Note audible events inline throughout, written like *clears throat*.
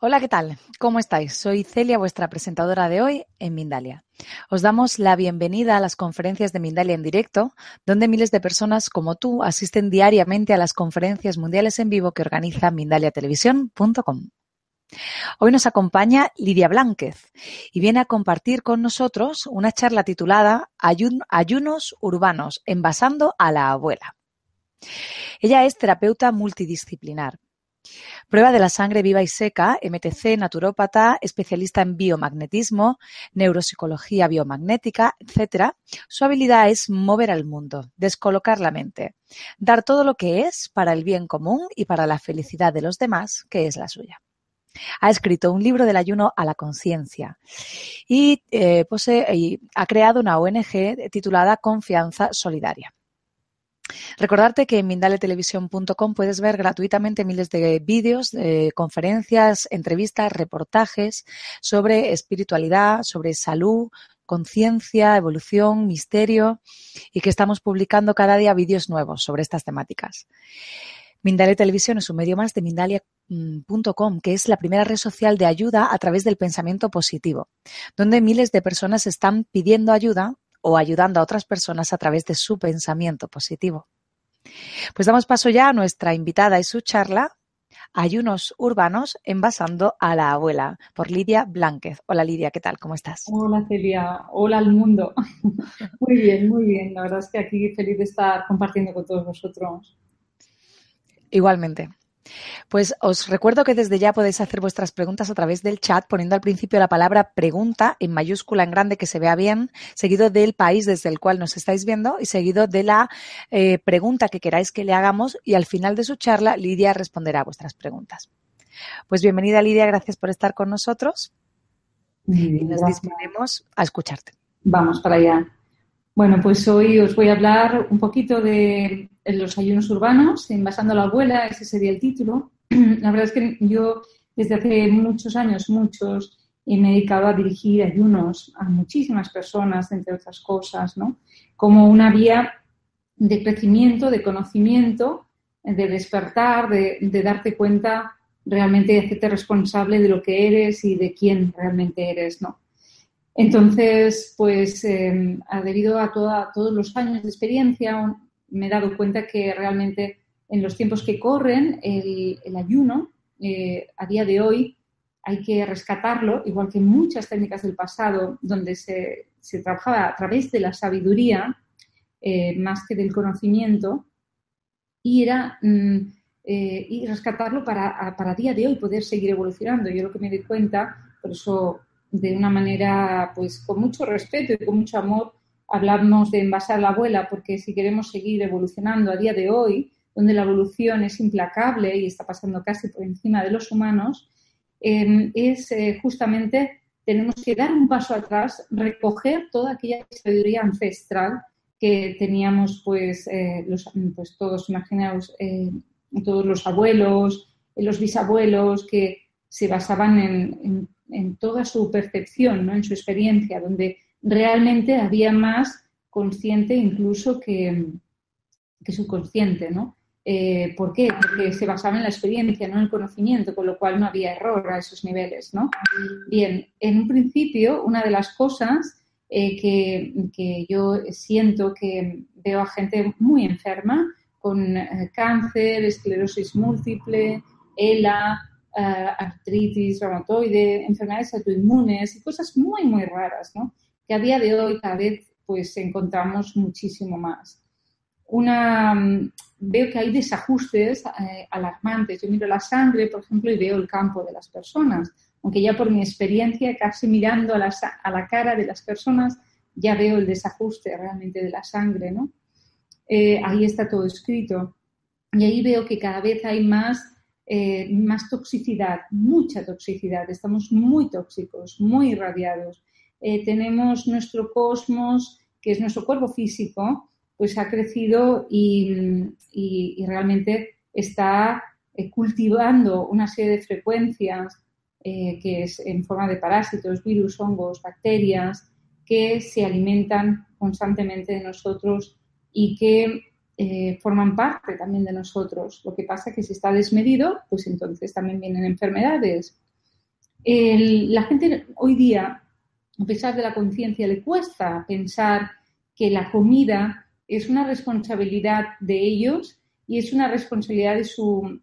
Hola, ¿qué tal? ¿Cómo estáis? Soy Celia, vuestra presentadora de hoy en Mindalia. Os damos la bienvenida a las conferencias de Mindalia en directo, donde miles de personas como tú asisten diariamente a las conferencias mundiales en vivo que organiza mindaliatelevisión.com. Hoy nos acompaña Lidia Blánquez y viene a compartir con nosotros una charla titulada Ayunos urbanos, envasando a la abuela. Ella es terapeuta multidisciplinar Prueba de la sangre viva y seca, MTC, naturópata, especialista en biomagnetismo, neuropsicología biomagnética, etc. Su habilidad es mover al mundo, descolocar la mente, dar todo lo que es para el bien común y para la felicidad de los demás, que es la suya. Ha escrito un libro del ayuno a la conciencia y, eh, y ha creado una ONG titulada Confianza Solidaria. Recordarte que en mindaletelevisión.com puedes ver gratuitamente miles de vídeos, conferencias, entrevistas, reportajes sobre espiritualidad, sobre salud, conciencia, evolución, misterio y que estamos publicando cada día vídeos nuevos sobre estas temáticas. Mindalia Televisión es un medio más de Mindalia.com, que es la primera red social de ayuda a través del pensamiento positivo, donde miles de personas están pidiendo ayuda o ayudando a otras personas a través de su pensamiento positivo. Pues damos paso ya a nuestra invitada y su charla, Ayunos urbanos envasando a la abuela, por Lidia Blánquez. Hola Lidia, ¿qué tal? ¿Cómo estás? Hola Celia, hola al mundo. *laughs* muy bien, muy bien. La verdad es que aquí feliz de estar compartiendo con todos vosotros. Igualmente. Pues os recuerdo que desde ya podéis hacer vuestras preguntas a través del chat poniendo al principio la palabra pregunta en mayúscula en grande que se vea bien, seguido del país desde el cual nos estáis viendo y seguido de la eh, pregunta que queráis que le hagamos y al final de su charla Lidia responderá a vuestras preguntas. Pues bienvenida Lidia, gracias por estar con nosotros y nos disponemos a escucharte. Vamos para allá. Bueno, pues hoy os voy a hablar un poquito de los ayunos urbanos, envasando la abuela, ese sería el título. *clears throat* La verdad es que yo desde hace muchos años, muchos, me he dedicado a dirigir ayunos a muchísimas personas, entre otras cosas, ¿no? Como una vía de crecimiento, de conocimiento, de despertar, de, darte cuenta realmente de hacerte responsable de lo que eres y de quién realmente eres, ¿no? Entonces, pues em, debido a todos los años de experiencia, me he dado cuenta que realmente en los tiempos que corren, el, ayuno, eh, a día de hoy, hay que rescatarlo, igual que muchas técnicas del pasado, donde se, trabajaba a través de la sabiduría, eh, más que del conocimiento, y era mm, eh, y rescatarlo para, para día de hoy poder seguir evolucionando. Yo lo que me di cuenta, por eso de una manera, pues con mucho respeto y con mucho amor, hablamos de envasar la abuela, porque si queremos seguir evolucionando a día de hoy, donde la evolución es implacable y está pasando casi por encima de los humanos, em, es eh, justamente tenemos que dar un paso atrás, recoger toda aquella sabiduría ancestral que teníamos, pues, eh, los, pues todos, imaginaos, eh, todos los abuelos, los bisabuelos que se basaban en toda su percepción, ¿no? en su experiencia, donde realmente había más consciente incluso que, que subconsciente, ¿no? Eh, ¿Por qué? Porque se basaba en la experiencia, no en el conocimiento, con lo cual no había error a esos niveles, ¿no? Bien, en un principio, una de las cosas eh, que, yo siento que veo a gente muy enferma, con eh, cáncer, esclerosis múltiple, ELA, artritis reumatoide, enfermedades autoinmunes y cosas muy, muy raras, ¿no? Que a día de hoy cada vez pues encontramos muchísimo más. Una, mm, veo que hay desajustes eh, alarmantes. Yo miro la sangre, por ejemplo, y veo el campo de las personas. Aunque ya por mi experiencia, casi mirando a la, a la cara de las personas, ya veo el desajuste realmente de la sangre, ¿no? Eh, ahí está todo escrito. Y ahí veo que cada vez hay más eh, más toxicidad, mucha toxicidad, estamos muy tóxicos, muy irradiados. Eh, tenemos nuestro cosmos, que es nuestro cuerpo físico, pues ha crecido y, realmente está eh, cultivando una serie de frecuencias que es en forma de parásitos, virus, hongos, bacterias, que se alimentan constantemente de nosotros y que eh, forman parte también de nosotros. Lo que pasa es que si está desmedido, pues entonces también vienen enfermedades. la gente hoy día, a pesar de la conciencia, le cuesta pensar que la comida es una responsabilidad de ellos y es una responsabilidad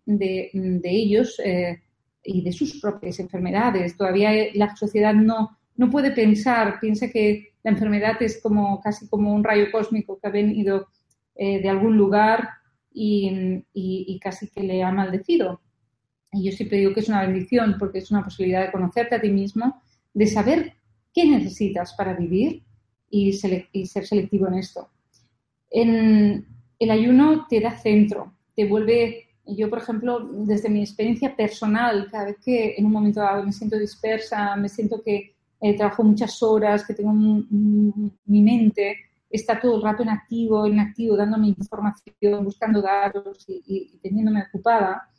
de, ellos eh, y de sus propias enfermedades. Todavía la sociedad no, no puede pensar, piensa que la enfermedad es como casi como un rayo cósmico que ha venido eh, de algún lugar y, casi que le ha maldecido. Y yo siempre digo que es una bendición porque es una posibilidad de conocerte a ti mismo, de saber qué necesitas para vivir y, ser selectivo en esto. En, el ayuno te da centro, te vuelve, yo por ejemplo, desde mi experiencia personal, cada vez que en un momento dado me siento dispersa, me siento que eh, trabajo muchas horas, que tengo mi mente está todo el rato en activo, en activo, dándome información, buscando datos y, teniéndome ocupada,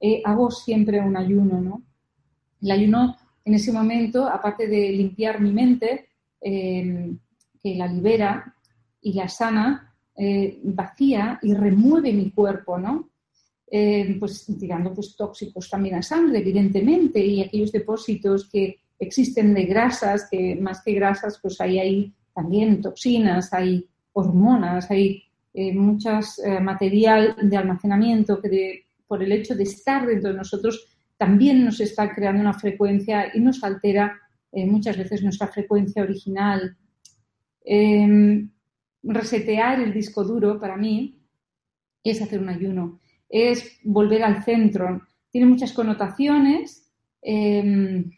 eh, hago siempre un ayuno, ¿no? El ayuno en ese momento, aparte de limpiar mi mente, em, que la libera y la sana, eh, vacía y remueve mi cuerpo, ¿no? Em, pues tirando pues, tóxicos también a sangre, evidentemente, y aquellos depósitos que existen de grasas, que más que grasas, pues hay ahí también toxinas, hay hormonas, hay eh, eh, material de almacenamiento que por el hecho de estar dentro de nosotros también nos está creando una frecuencia y nos altera eh, muchas veces nuestra frecuencia original. Em, resetear el disco duro para mí es hacer un ayuno, es volver al centro. Tiene muchas connotaciones, em,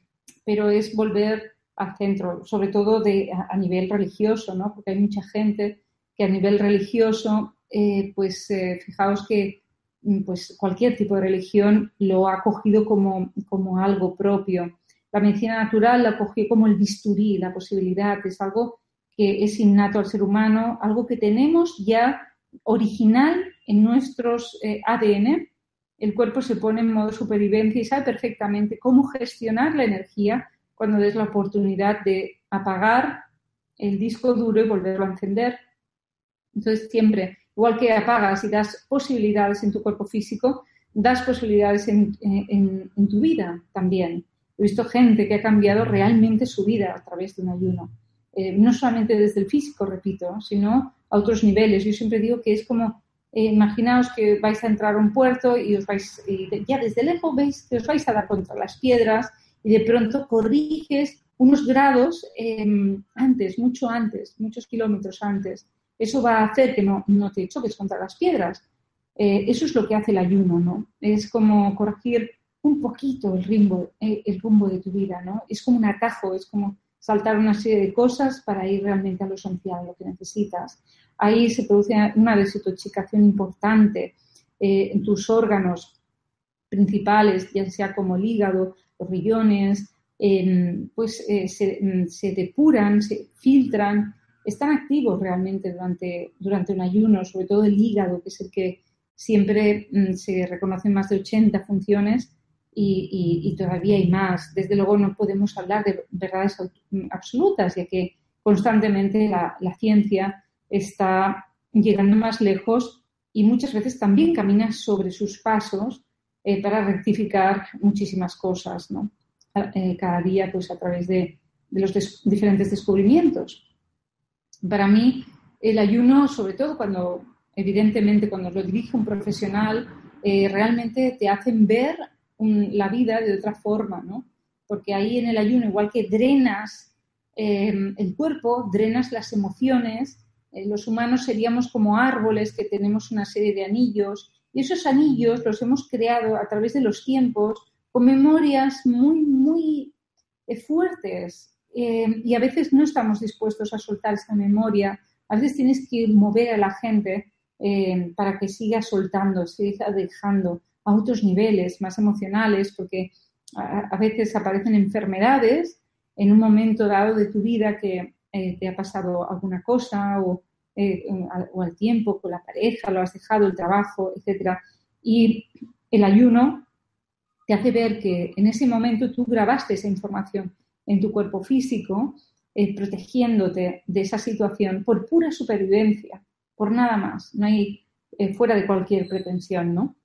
pero es volver al centro, sobre todo de, a, nivel religioso, ¿no? porque hay mucha gente que a nivel religioso, eh, pues eh, fijaos que mm, pues, cualquier tipo de religión lo ha cogido como, como algo propio. La medicina natural lo ha cogido como el bisturí, la posibilidad, es algo que es innato al ser humano, algo que tenemos ya original en nuestros eh, ADN. El cuerpo se pone en modo supervivencia y sabe perfectamente cómo gestionar la energía cuando des la oportunidad de apagar el disco duro y volverlo a encender. Entonces, siempre, igual que apagas y das posibilidades en tu cuerpo físico, das posibilidades en, tu vida también. He visto gente que ha cambiado realmente su vida a través de un ayuno. Eh, no solamente desde el físico, repito, sino a otros niveles. Yo siempre digo que es como, eh, imaginaos que vais a entrar a un puerto y os vais, y ya desde lejos veis que os vais a dar contra las piedras y de pronto corriges unos grados em, antes, mucho antes, muchos kilómetros antes. Eso va a hacer que no, no te choques contra las piedras. Eh, eso es lo que hace el ayuno, ¿no? Es como corregir un poquito el rumbo, eh, el rumbo de tu vida, ¿no? Es como un atajo, es como saltar una serie de cosas para ir realmente a lo esencial, lo que necesitas. Ahí se produce una desintoxicación importante eh, en tus órganos principales, ya sea como el hígado, los riñones, em, pues eh, mm, se, depuran, se filtran, están activos realmente durante, durante un ayuno, sobre todo el hígado, que es el que siempre mm, se reconocen más de 80 funciones y, todavía hay más. Desde luego no podemos hablar de verdades absolutas, ya que constantemente la, la ciencia está llegando más lejos y muchas veces también camina sobre sus pasos eh, para rectificar muchísimas cosas, ¿no? Eh, cada día, pues a través de, los diferentes descubrimientos. Para mí, el ayuno, sobre todo cuando, evidentemente, cuando lo dirige un profesional, eh, realmente te hacen ver la vida de otra forma, ¿no? Porque ahí en el ayuno, igual que drenas el cuerpo, drenas las emociones, los humanos seríamos como árboles que tenemos una serie de anillos y esos anillos los hemos creado a través de los tiempos con memorias muy, muy eh, fuertes. Eh, y a veces no estamos dispuestos a soltar esa memoria. A veces tienes que mover a la gente eh, para que siga soltando, siga dejando a otros niveles más emocionales, porque a, veces aparecen enfermedades en un momento dado de tu vida que te ha pasado alguna cosa o eh, o al tiempo con la pareja, lo has dejado, el trabajo, etcétera. Y el ayuno te hace ver que en ese momento tú grabaste esa información en tu cuerpo físico, eh, protegiéndote de esa situación por pura supervivencia, por nada más, no hay eh, fuera de cualquier pretensión, ¿no?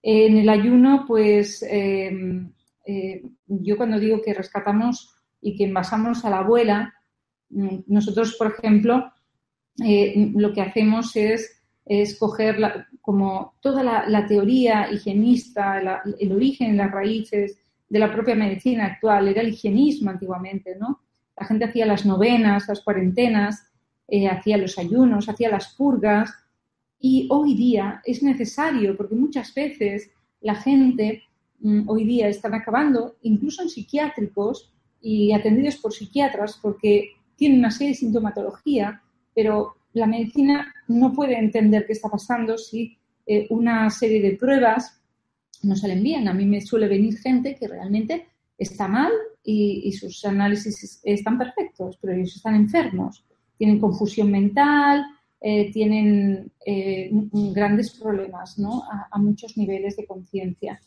En el ayuno, pues eh, yo cuando digo que rescatamos y que envasamos a la abuela, mm, nosotros, por ejemplo, eh, lo que hacemos es escoger como toda la, teoría higienista, el origen, las raíces de la propia medicina actual, era el higienismo antiguamente, ¿no? La gente hacía las novenas, las cuarentenas, eh, hacía los ayunos, hacía las purgas, y hoy día es necesario, porque muchas veces la gente mm, hoy día están acabando, incluso en psiquiátricos y atendidos por psiquiatras, porque tienen una serie de sintomatología, pero la medicina no puede entender qué está pasando si eh, una serie de pruebas no salen bien. A mí me suele venir gente que realmente está mal y, sus análisis están perfectos, pero ellos están enfermos, tienen confusión mental, eh, tienen eh, grandes problemas ¿no? a, muchos niveles de conciencia.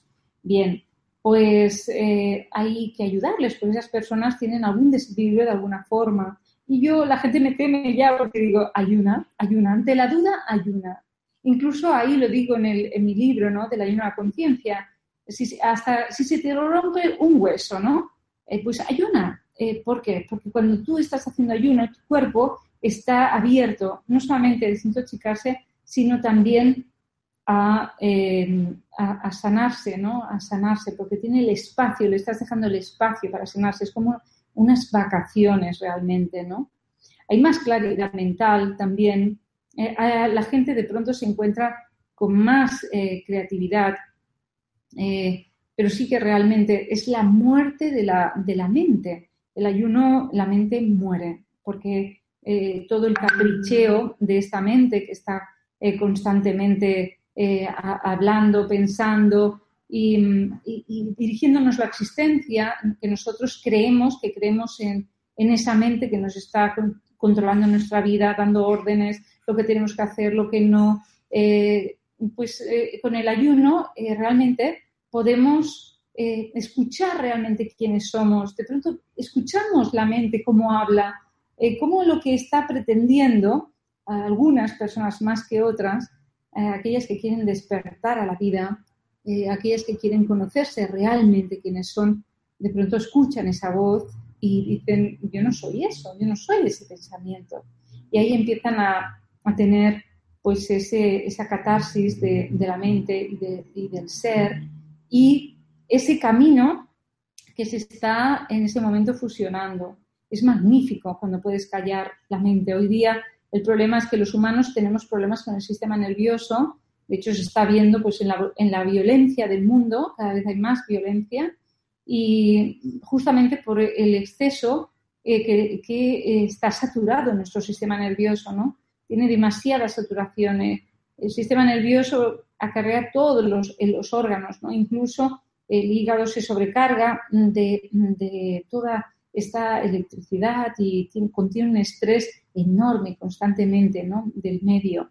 Bien, pues hay que ayudarles, porque esas personas tienen algún desequilibrio de alguna forma. Y yo, la gente me teme ya porque digo, ayuna, ayuna. Ante la duda, ayuna. Incluso ahí lo digo en, el, en mi libro, ¿no? Del ayuno a la conciencia. Si, hasta si se te rompe un hueso, ¿no? pues ayuna. ¿Por qué? Porque cuando tú estás haciendo ayuno, tu cuerpo está abierto no solamente a desintoxicarse, sino también eh, a, sanarse, ¿no? A sanarse, porque tiene el espacio, le estás dejando el espacio para sanarse. Es como unas vacaciones realmente, ¿no? Hay más claridad mental también. Eh, la gente de pronto se encuentra con más eh, creatividad, pero sí que realmente es la muerte de la, de la mente. El ayuno, la mente muere, porque eh, todo el capricheo de esta mente que está eh, constantemente eh, hablando, pensando y, dirigiéndonos la existencia, que nosotros creemos, que creemos en, esa mente que nos está controlando nuestra vida, dando órdenes, lo que tenemos que hacer, lo que no. pues con el ayuno realmente podemos escuchar realmente quiénes somos. De pronto escuchamos la mente, cómo habla, eh, cómo lo que está pretendiendo algunas personas más que otras, eh, aquellas que quieren despertar a la vida, eh, aquellas que quieren conocerse realmente quiénes son, de pronto escuchan esa voz y dicen, yo no soy eso, yo no soy ese pensamiento. Y ahí empiezan a, tener pues ese, esa catarsis de, la mente y, del ser y ese camino que se está en ese momento fusionando es magnífico cuando puedes callar la mente. Hoy día el problema es que los humanos tenemos problemas con el sistema nervioso. De hecho, se está viendo pues, en, la, violencia del mundo, cada vez hay más violencia, y justamente por el exceso eh, que, está saturado nuestro sistema nervioso, ¿no? Tiene demasiada saturación. Eh. El sistema nervioso acarrea todos los, los órganos, ¿no? Incluso el hígado se sobrecarga de, de toda esta electricidad y contiene un estrés enorme constantemente ¿no? del medio.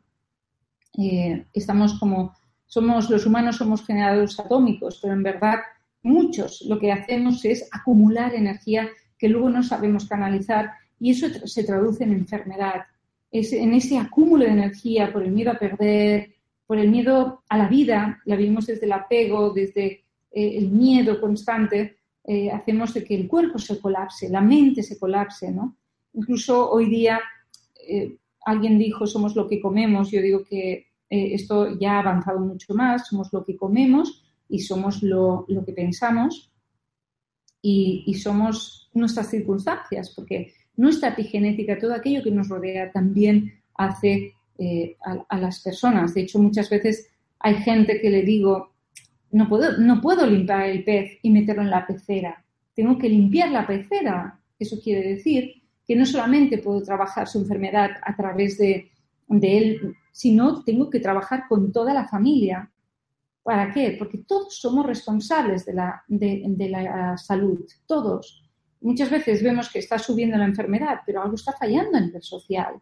Eh, estamos como, somos los humanos somos generadores atómicos, pero en verdad muchos lo que hacemos es acumular energía que luego no sabemos canalizar y eso se traduce en enfermedad. Es en ese acúmulo de energía por el miedo a perder, por el miedo a la vida, la vivimos desde el apego, desde eh, el miedo constante, eh, hacemos de que el cuerpo se colapse, la mente se colapse, ¿no? Incluso hoy día eh, alguien dijo somos lo que comemos, yo digo que eh, esto ya ha avanzado mucho más, somos lo que comemos y somos lo, que pensamos y, somos nuestras circunstancias, porque nuestra epigenética, todo aquello que nos rodea también hace a, a las personas. De hecho, muchas veces hay gente que le digo, no puedo, no puedo limpiar el pez y meterlo en la pecera. Tengo que limpiar la pecera. Eso quiere decir que no solamente puedo trabajar su enfermedad a través de, él, sino tengo que trabajar con toda la familia. ¿Para qué? Porque todos somos responsables de la, de, la salud, todos. Muchas veces vemos que está subiendo la enfermedad, pero algo está fallando a nivel social.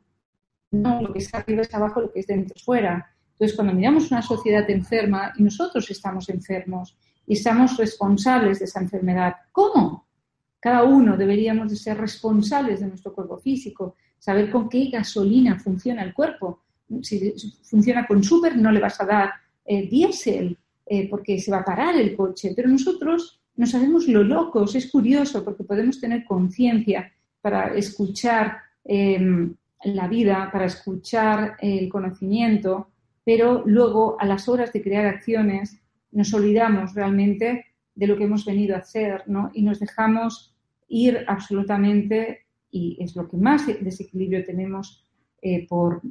No lo que está arriba es abajo, lo que es dentro es fuera. Entonces, cuando miramos una sociedad enferma y nosotros estamos enfermos y estamos responsables de esa enfermedad, ¿cómo? Cada uno deberíamos de ser responsables de nuestro cuerpo físico, saber con qué gasolina funciona el cuerpo. Si funciona con súper, no le vas a dar eh, diésel, eh, porque se va a parar el coche. Pero nosotros no sabemos lo locos. Es curioso porque podemos tener conciencia para escuchar em, la vida, para escuchar el conocimiento, pero luego a las horas de crear acciones nos olvidamos realmente de lo que hemos venido a hacer ¿no? y nos dejamos ir absolutamente, y es lo que más desequilibrio tenemos eh, por,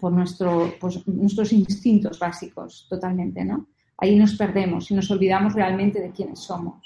por nuestro, pues, nuestros instintos básicos totalmente, ¿no? Ahí nos perdemos y nos olvidamos realmente de quiénes somos.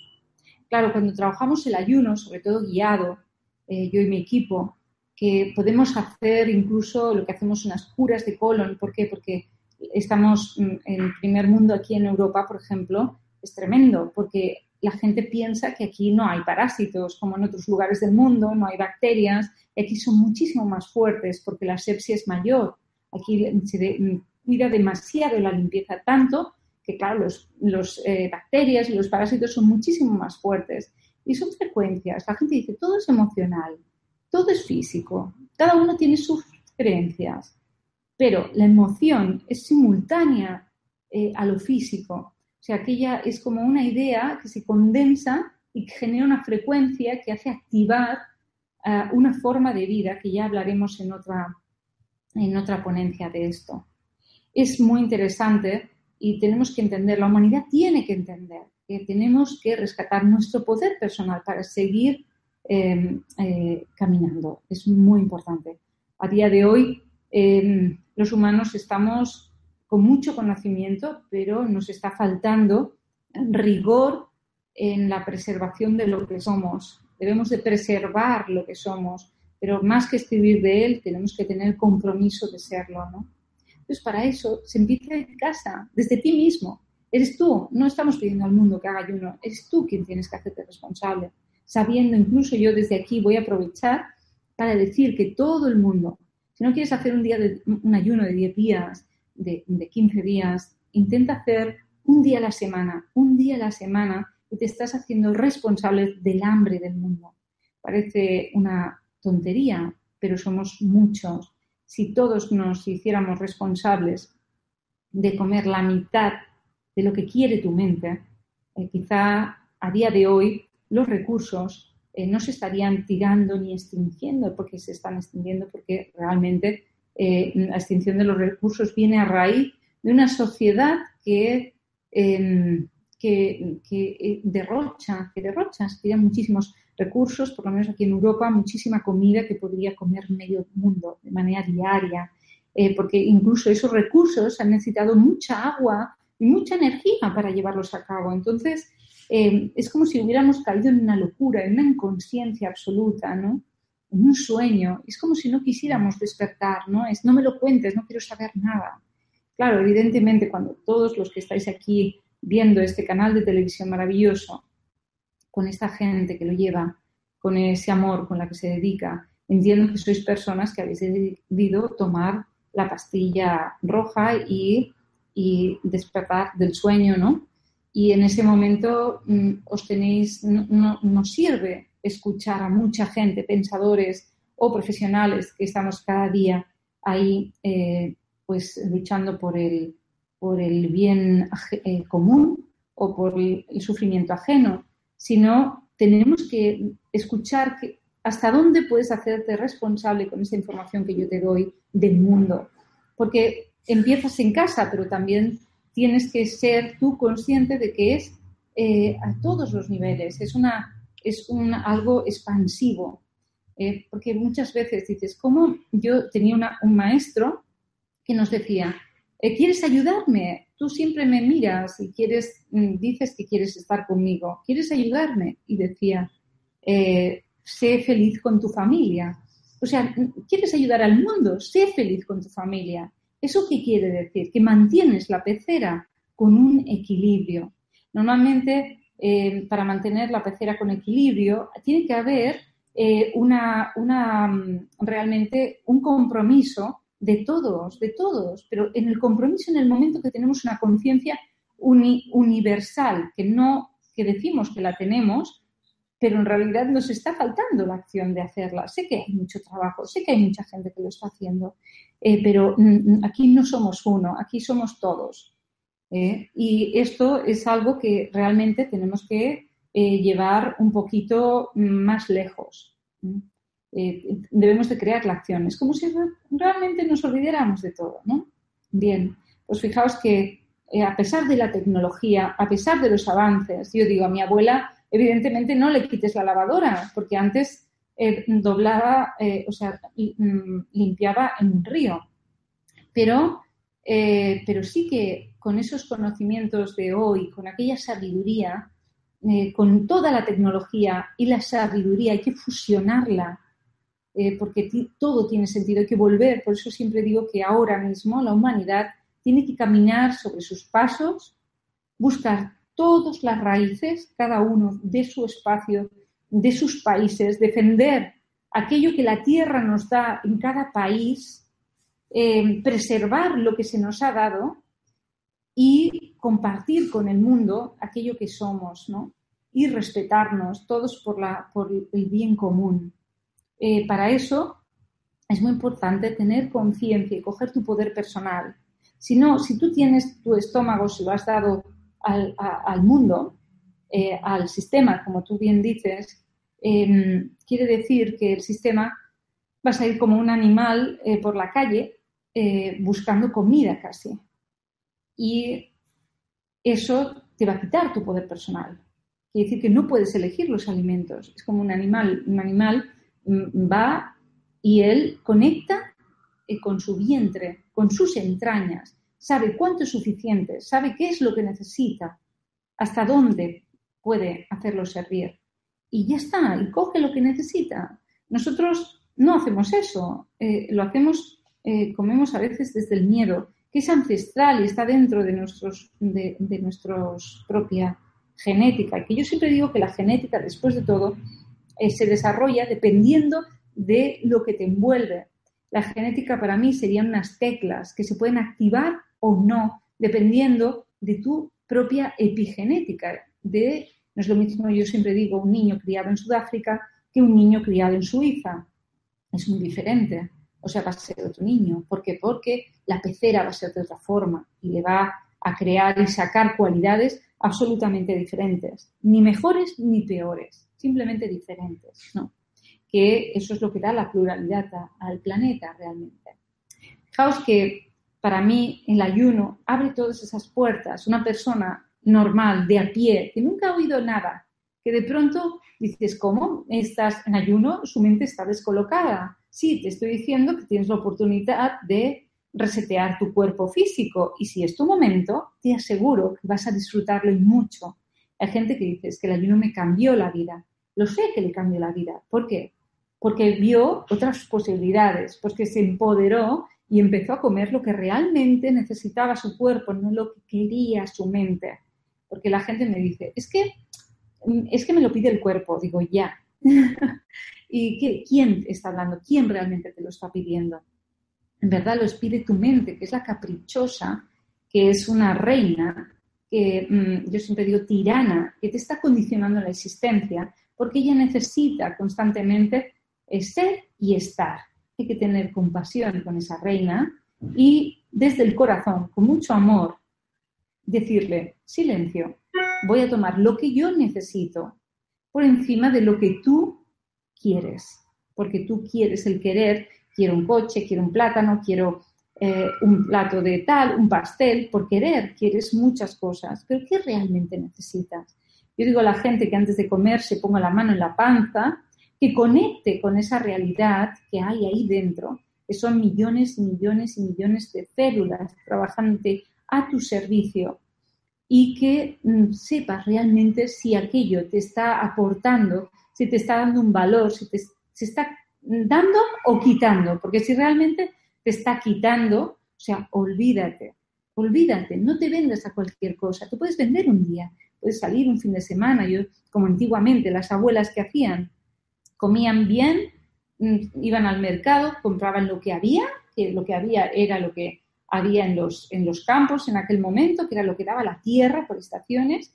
Claro, cuando trabajamos el ayuno, sobre todo guiado, eh, yo y mi equipo, que podemos hacer incluso lo que hacemos unas curas de colon. ¿Por qué? Porque estamos mm, en primer mundo aquí en Europa, por ejemplo, es tremendo, porque la gente piensa que aquí no hay parásitos, como en otros lugares del mundo, no hay bacterias, aquí son muchísimo más fuertes porque la sepsia es mayor. Aquí se cuida demasiado la limpieza, tanto que, claro, las los, eh, bacterias y los parásitos son muchísimo más fuertes. Y son frecuencias. La gente dice, todo es emocional, todo es físico, cada uno tiene sus creencias, pero la emoción es simultánea eh, a lo físico. O sea, aquella es como una idea que se condensa y que genera una frecuencia que hace activar eh, una forma de vida, que ya hablaremos en otra, en otra ponencia de esto. Es muy interesante y tenemos que entender, la humanidad tiene que entender que tenemos que rescatar nuestro poder personal para seguir em, eh, caminando. Es muy importante. A día de hoy, em, los humanos estamos con mucho conocimiento, pero nos está faltando rigor en la preservación de lo que somos. Debemos de preservar lo que somos, pero más que escribir de él, tenemos que tener compromiso de serlo, ¿no? Entonces, para eso se empieza en casa, desde ti mismo. Eres tú, no estamos pidiendo al mundo que haga ayuno, eres tú quien tienes que hacerte responsable. Sabiendo, incluso yo desde aquí voy a aprovechar para decir que todo el mundo, si no quieres hacer un, día de, un ayuno de 10 días, de, de 15 días, intenta hacer un día a la semana, un día a la semana y te estás haciendo responsable del hambre del mundo. Parece una tontería, pero somos muchos si todos nos hiciéramos responsables de comer la mitad de lo que quiere tu mente, eh, quizá a día de hoy los recursos eh, no se estarían tirando ni extinguiendo porque se están extinguiendo porque realmente eh, la extinción de los recursos viene a raíz de una sociedad que, em, que, que derrocha, que derrocha, muchísimos recursos, por lo menos aquí en Europa, muchísima comida que podría comer medio mundo de manera diaria, eh, porque incluso esos recursos han necesitado mucha agua y mucha energía para llevarlos a cabo. Entonces, eh, es como si hubiéramos caído en una locura, en una inconsciencia absoluta, ¿no? En un sueño. Es como si no quisiéramos despertar, ¿no? Es no me lo cuentes, no quiero saber nada. Claro, evidentemente, cuando todos los que estáis aquí viendo este canal de televisión maravilloso con esta gente que lo lleva, con ese amor con la que se dedica. Entiendo que sois personas que habéis decidido tomar la pastilla roja y, despertar del sueño, ¿no? Y en ese momento mm, os tenéis, no, nos sirve escuchar a mucha gente, pensadores o profesionales que estamos cada día ahí eh, pues luchando por el, por el bien eh, común o por el, sufrimiento ajeno, sino tenemos que escuchar hasta dónde puedes hacerte responsable con esa información que yo te doy del mundo. Porque empiezas en casa, pero también tienes que ser tú consciente de que es eh, a todos los niveles, es, una, es un, algo expansivo. Eh, porque muchas veces dices, ¿cómo yo tenía un maestro que nos decía, eh, ¿quieres ayudarme? tú siempre me miras y quieres, mm, dices que quieres estar conmigo, ¿quieres ayudarme? Y decía, eh, sé feliz con tu familia. O sea, ¿quieres ayudar al mundo? Sé feliz con tu familia. ¿Eso qué quiere decir? Que mantienes la pecera con un equilibrio. Normalmente, eh, para mantener la pecera con equilibrio, tiene que haber eh, una, mm, realmente un compromiso de todos, de todos, pero en el compromiso, en el momento que tenemos una conciencia universal, que no, que decimos que la tenemos, pero en realidad nos está faltando la acción de hacerla. Sé que hay mucho trabajo, sé que hay mucha gente que lo está haciendo, eh, pero mm, mm, aquí no somos uno, aquí somos todos. ¿Eh? y esto es algo que realmente tenemos que eh, llevar un poquito más lejos. Eh, debemos de crear la acción. Es como si realmente nos olvidáramos de todo, ¿no? Bien, pues fijaos que eh, a pesar de la tecnología, a pesar de los avances, yo digo a mi abuela, evidentemente no le quites la lavadora, porque antes doblaba, o sea, mm, limpiaba en un río. Pero, pero sí que con esos conocimientos de hoy, con aquella sabiduría, eh, con toda la tecnología y la sabiduría, hay que fusionarla, eh, porque todo tiene sentido, hay que volver. Por eso siempre digo que ahora mismo la humanidad tiene que caminar sobre sus pasos, buscar todas las raíces, cada uno de su espacio, de sus países, defender aquello que la tierra nos da en cada país, eh, preservar lo que se nos ha dado y compartir con el mundo aquello que somos, ¿no? Y respetarnos todos por, la, por el bien común. Eh, para eso es muy importante tener conciencia y coger tu poder personal. Si no, si tú tienes tu estómago, si lo has dado al, mundo, eh, al sistema, como tú bien dices, em, quiere decir que el sistema vas a ir como un animal eh, por la calle buscando comida casi y eso te va a quitar tu poder personal. Quiere decir que no puedes elegir los alimentos. Es como un animal. Un animal mm, va y él conecta eh, con su vientre, con sus entrañas, sabe cuánto es suficiente, sabe qué es lo que necesita, hasta dónde puede hacerlo servir. Y ya está, y coge lo que necesita. Nosotros no hacemos eso, eh, lo hacemos, eh, comemos a veces desde el miedo, que es ancestral y está dentro de, nuestros, de, nuestra propia genética. Que yo siempre digo que la genética, después de todo, eh, se desarrolla dependiendo de lo que te envuelve. La genética para mí serían unas teclas que se pueden activar o no, dependiendo de tu propia epigenética. De, no es lo mismo, yo siempre digo, un niño criado en Sudáfrica que un niño criado en Suiza. Es muy diferente o sea, va a ser otro niño. ¿Por qué? Porque la pecera va a ser de otra forma y le va a crear y sacar cualidades absolutamente diferentes, ni mejores ni peores, simplemente diferentes, ¿no? Que eso es lo que da la pluralidad al planeta realmente. Fijaos que para mí el ayuno abre todas esas puertas. Una persona normal, de a pie, que nunca ha oído nada, que de pronto dices, ¿cómo? Estás en ayuno, su mente está descolocada Sí, te estoy diciendo que tienes la oportunidad de resetear tu cuerpo físico y si es tu momento, te aseguro que vas a disfrutarlo y mucho. Hay gente que dice, es que el ayuno me cambió la vida. Lo sé que le cambió la vida. ¿Por qué? Porque vio otras posibilidades, porque se empoderó y empezó a comer lo que realmente necesitaba su cuerpo, no lo que quería su mente. Porque la gente me dice, es que, es que me lo pide el cuerpo. Digo, ya. *laughs* ¿Y quién está hablando? ¿Quién realmente te lo está pidiendo? En verdad lo pide tu mente, que es la caprichosa, que es una reina, que mm, yo siempre digo tirana, que te está condicionando la existencia, porque ella necesita constantemente ser y estar. Hay que tener compasión con esa reina y desde el corazón, con mucho amor, decirle, silencio, voy a tomar lo que yo necesito por encima de lo que tú quieres, porque tú quieres el querer, quiero un coche, quiero un plátano, quiero eh, un plato de tal, un pastel, por querer. Quieres muchas cosas, pero ¿qué realmente necesitas? Yo digo a la gente que antes de comer se ponga la mano en la panza, que conecte con esa realidad que hay ahí dentro, que son millones y millones y millones de células trabajando a tu servicio y que mm, sepas realmente si aquello te está aportando si te está dando un valor, si te está dando o quitando, porque si realmente te está quitando, o sea, olvídate, olvídate, no te vendas a cualquier cosa, tú puedes vender un día, puedes salir un fin de semana, yo como antiguamente las abuelas que hacían, comían bien, mm, iban al mercado, compraban lo que había, que lo que había era lo que había en los, en los campos en aquel momento, que era lo que daba la tierra por estaciones,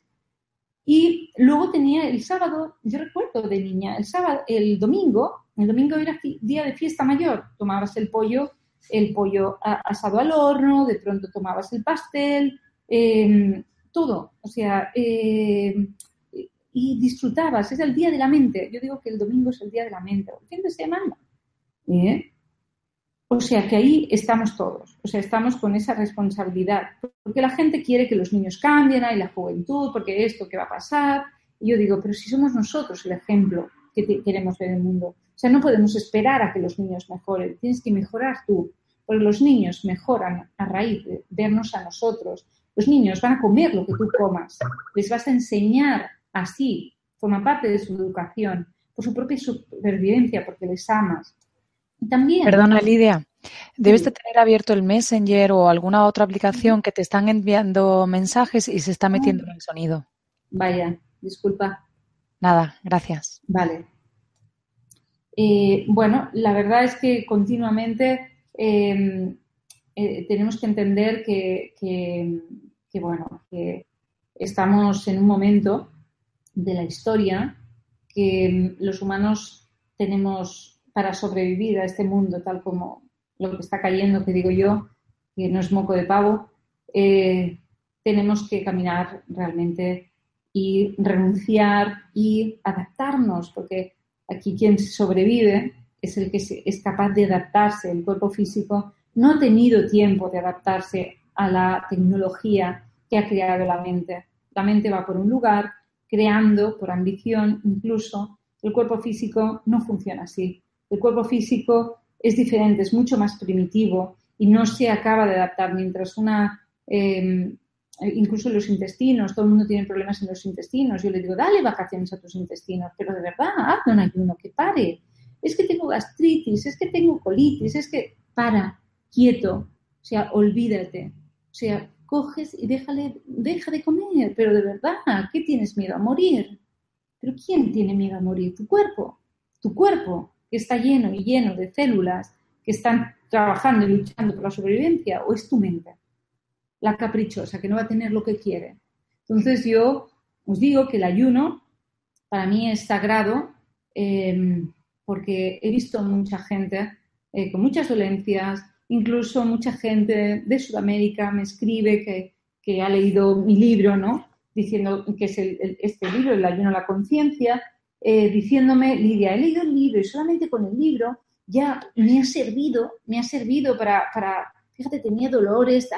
y luego tenía el sábado, yo recuerdo de niña, el sábado, el domingo, el domingo era día de fiesta mayor, tomabas el pollo, el pollo asado al horno, de pronto tomabas el pastel, em, todo, o sea, em, y disfrutabas, es el día de la mente. Yo digo que el domingo es el día de la mente, el fin de semana. ¿Eh? O sea que ahí estamos todos, o sea, estamos con esa responsabilidad, porque la gente quiere que los niños cambien, hay la juventud, porque esto, ¿qué va a pasar? Y yo digo, pero si somos nosotros el ejemplo que queremos ver en el mundo, o sea, no podemos esperar a que los niños mejoren, tienes que mejorar tú, porque los niños mejoran a raíz de vernos a nosotros. Los niños van a comer lo que tú comas, les vas a enseñar así, forma parte de su educación, por su propia supervivencia, porque les amas. También. Perdona, Lidia. Debes de tener abierto el Messenger o alguna otra aplicación que te están enviando mensajes y se está metiendo en el sonido. Vaya, disculpa. Nada, gracias. Vale. Eh, bueno, la verdad es que continuamente em, eh, tenemos que entender que, que, bueno, que estamos en un momento de la historia que los humanos tenemos para sobrevivir a este mundo tal como lo que está cayendo, que digo yo, que no es moco de pavo, eh, tenemos que caminar realmente y renunciar y adaptarnos, porque aquí quien sobrevive es el que es capaz de adaptarse. El cuerpo físico no ha tenido tiempo de adaptarse a la tecnología que ha creado la mente. La mente va por un lugar, creando por ambición incluso. El cuerpo físico no funciona así. El cuerpo físico es diferente, es mucho más primitivo y no se acaba de adaptar mientras una... Em, incluso los intestinos, todo el mundo tiene problemas en los intestinos. Yo le digo, dale vacaciones a tus intestinos, pero de verdad, haz un ayuno, que pare. Es que tengo gastritis, es que tengo colitis, es que para, quieto, o sea, olvídate. O sea, coges y déjale, deja de comer, pero de verdad, ¿qué tienes miedo a morir? Pero ¿quién tiene miedo a morir? Tu cuerpo, tu cuerpo, que está lleno y lleno de células que están trabajando y luchando por la sobrevivencia, o es tu mente, la caprichosa, que no va a tener lo que quiere. Entonces yo os digo que el ayuno para mí es sagrado eh, porque he visto mucha gente eh, con muchas dolencias, Incluso mucha gente de Sudamérica me escribe que, ha leído mi libro, ¿no? Diciendo que es este libro, El ayuno a la conciencia, eh, diciéndome, Lidia, he leído el libro y solamente con el libro ya me ha servido, me ha servido para, fíjate, tenía dolores,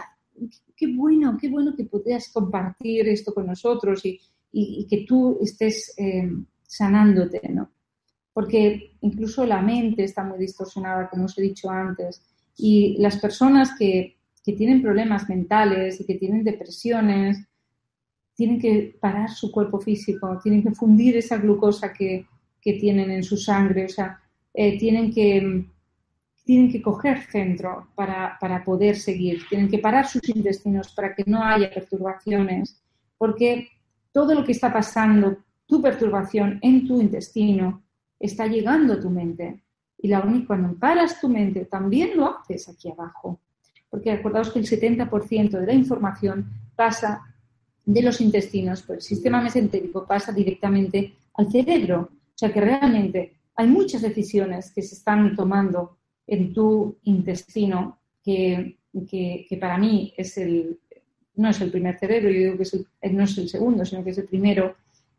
qué bueno, qué bueno que puedas compartir esto con nosotros y, que tú estés eh, sanándote, ¿no? Porque incluso la mente está muy distorsionada, como os he dicho antes, y las personas que, tienen problemas mentales y que tienen depresiones, tienen que parar su cuerpo físico, tienen que fundir esa glucosa que, tienen en su sangre, o sea, eh, tienen, que, tienen que coger centro para, para, poder seguir, tienen que parar sus intestinos para que no haya perturbaciones, porque todo lo que está pasando, tu perturbación en tu intestino, está llegando a tu mente. Y la única, cuando paras tu mente, también lo haces aquí abajo. Porque acordaos que el 70% de la información pasa de los intestinos por el sistema mesentérico, pasa directamente al cerebro. O sea que realmente hay muchas decisiones que se están tomando en tu intestino que, que, para mí es el, no es el primer cerebro, yo digo que no es el segundo, sino que es el primero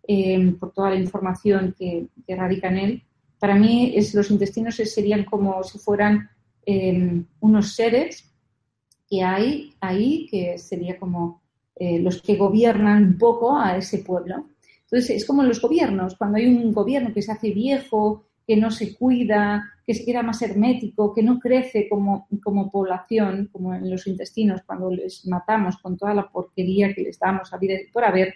eh, por toda la información que, radica en él para mí es, los intestinos serían como si fueran em, unos seres que hay ahí, que sería como eh, los que gobiernan poco a ese pueblo. Entonces, es como en los gobiernos, cuando hay un gobierno que se hace viejo, que no se cuida, que se queda más hermético, que no crece como, como población, como en los intestinos, cuando les matamos con toda la porquería que les damos a vida por haber,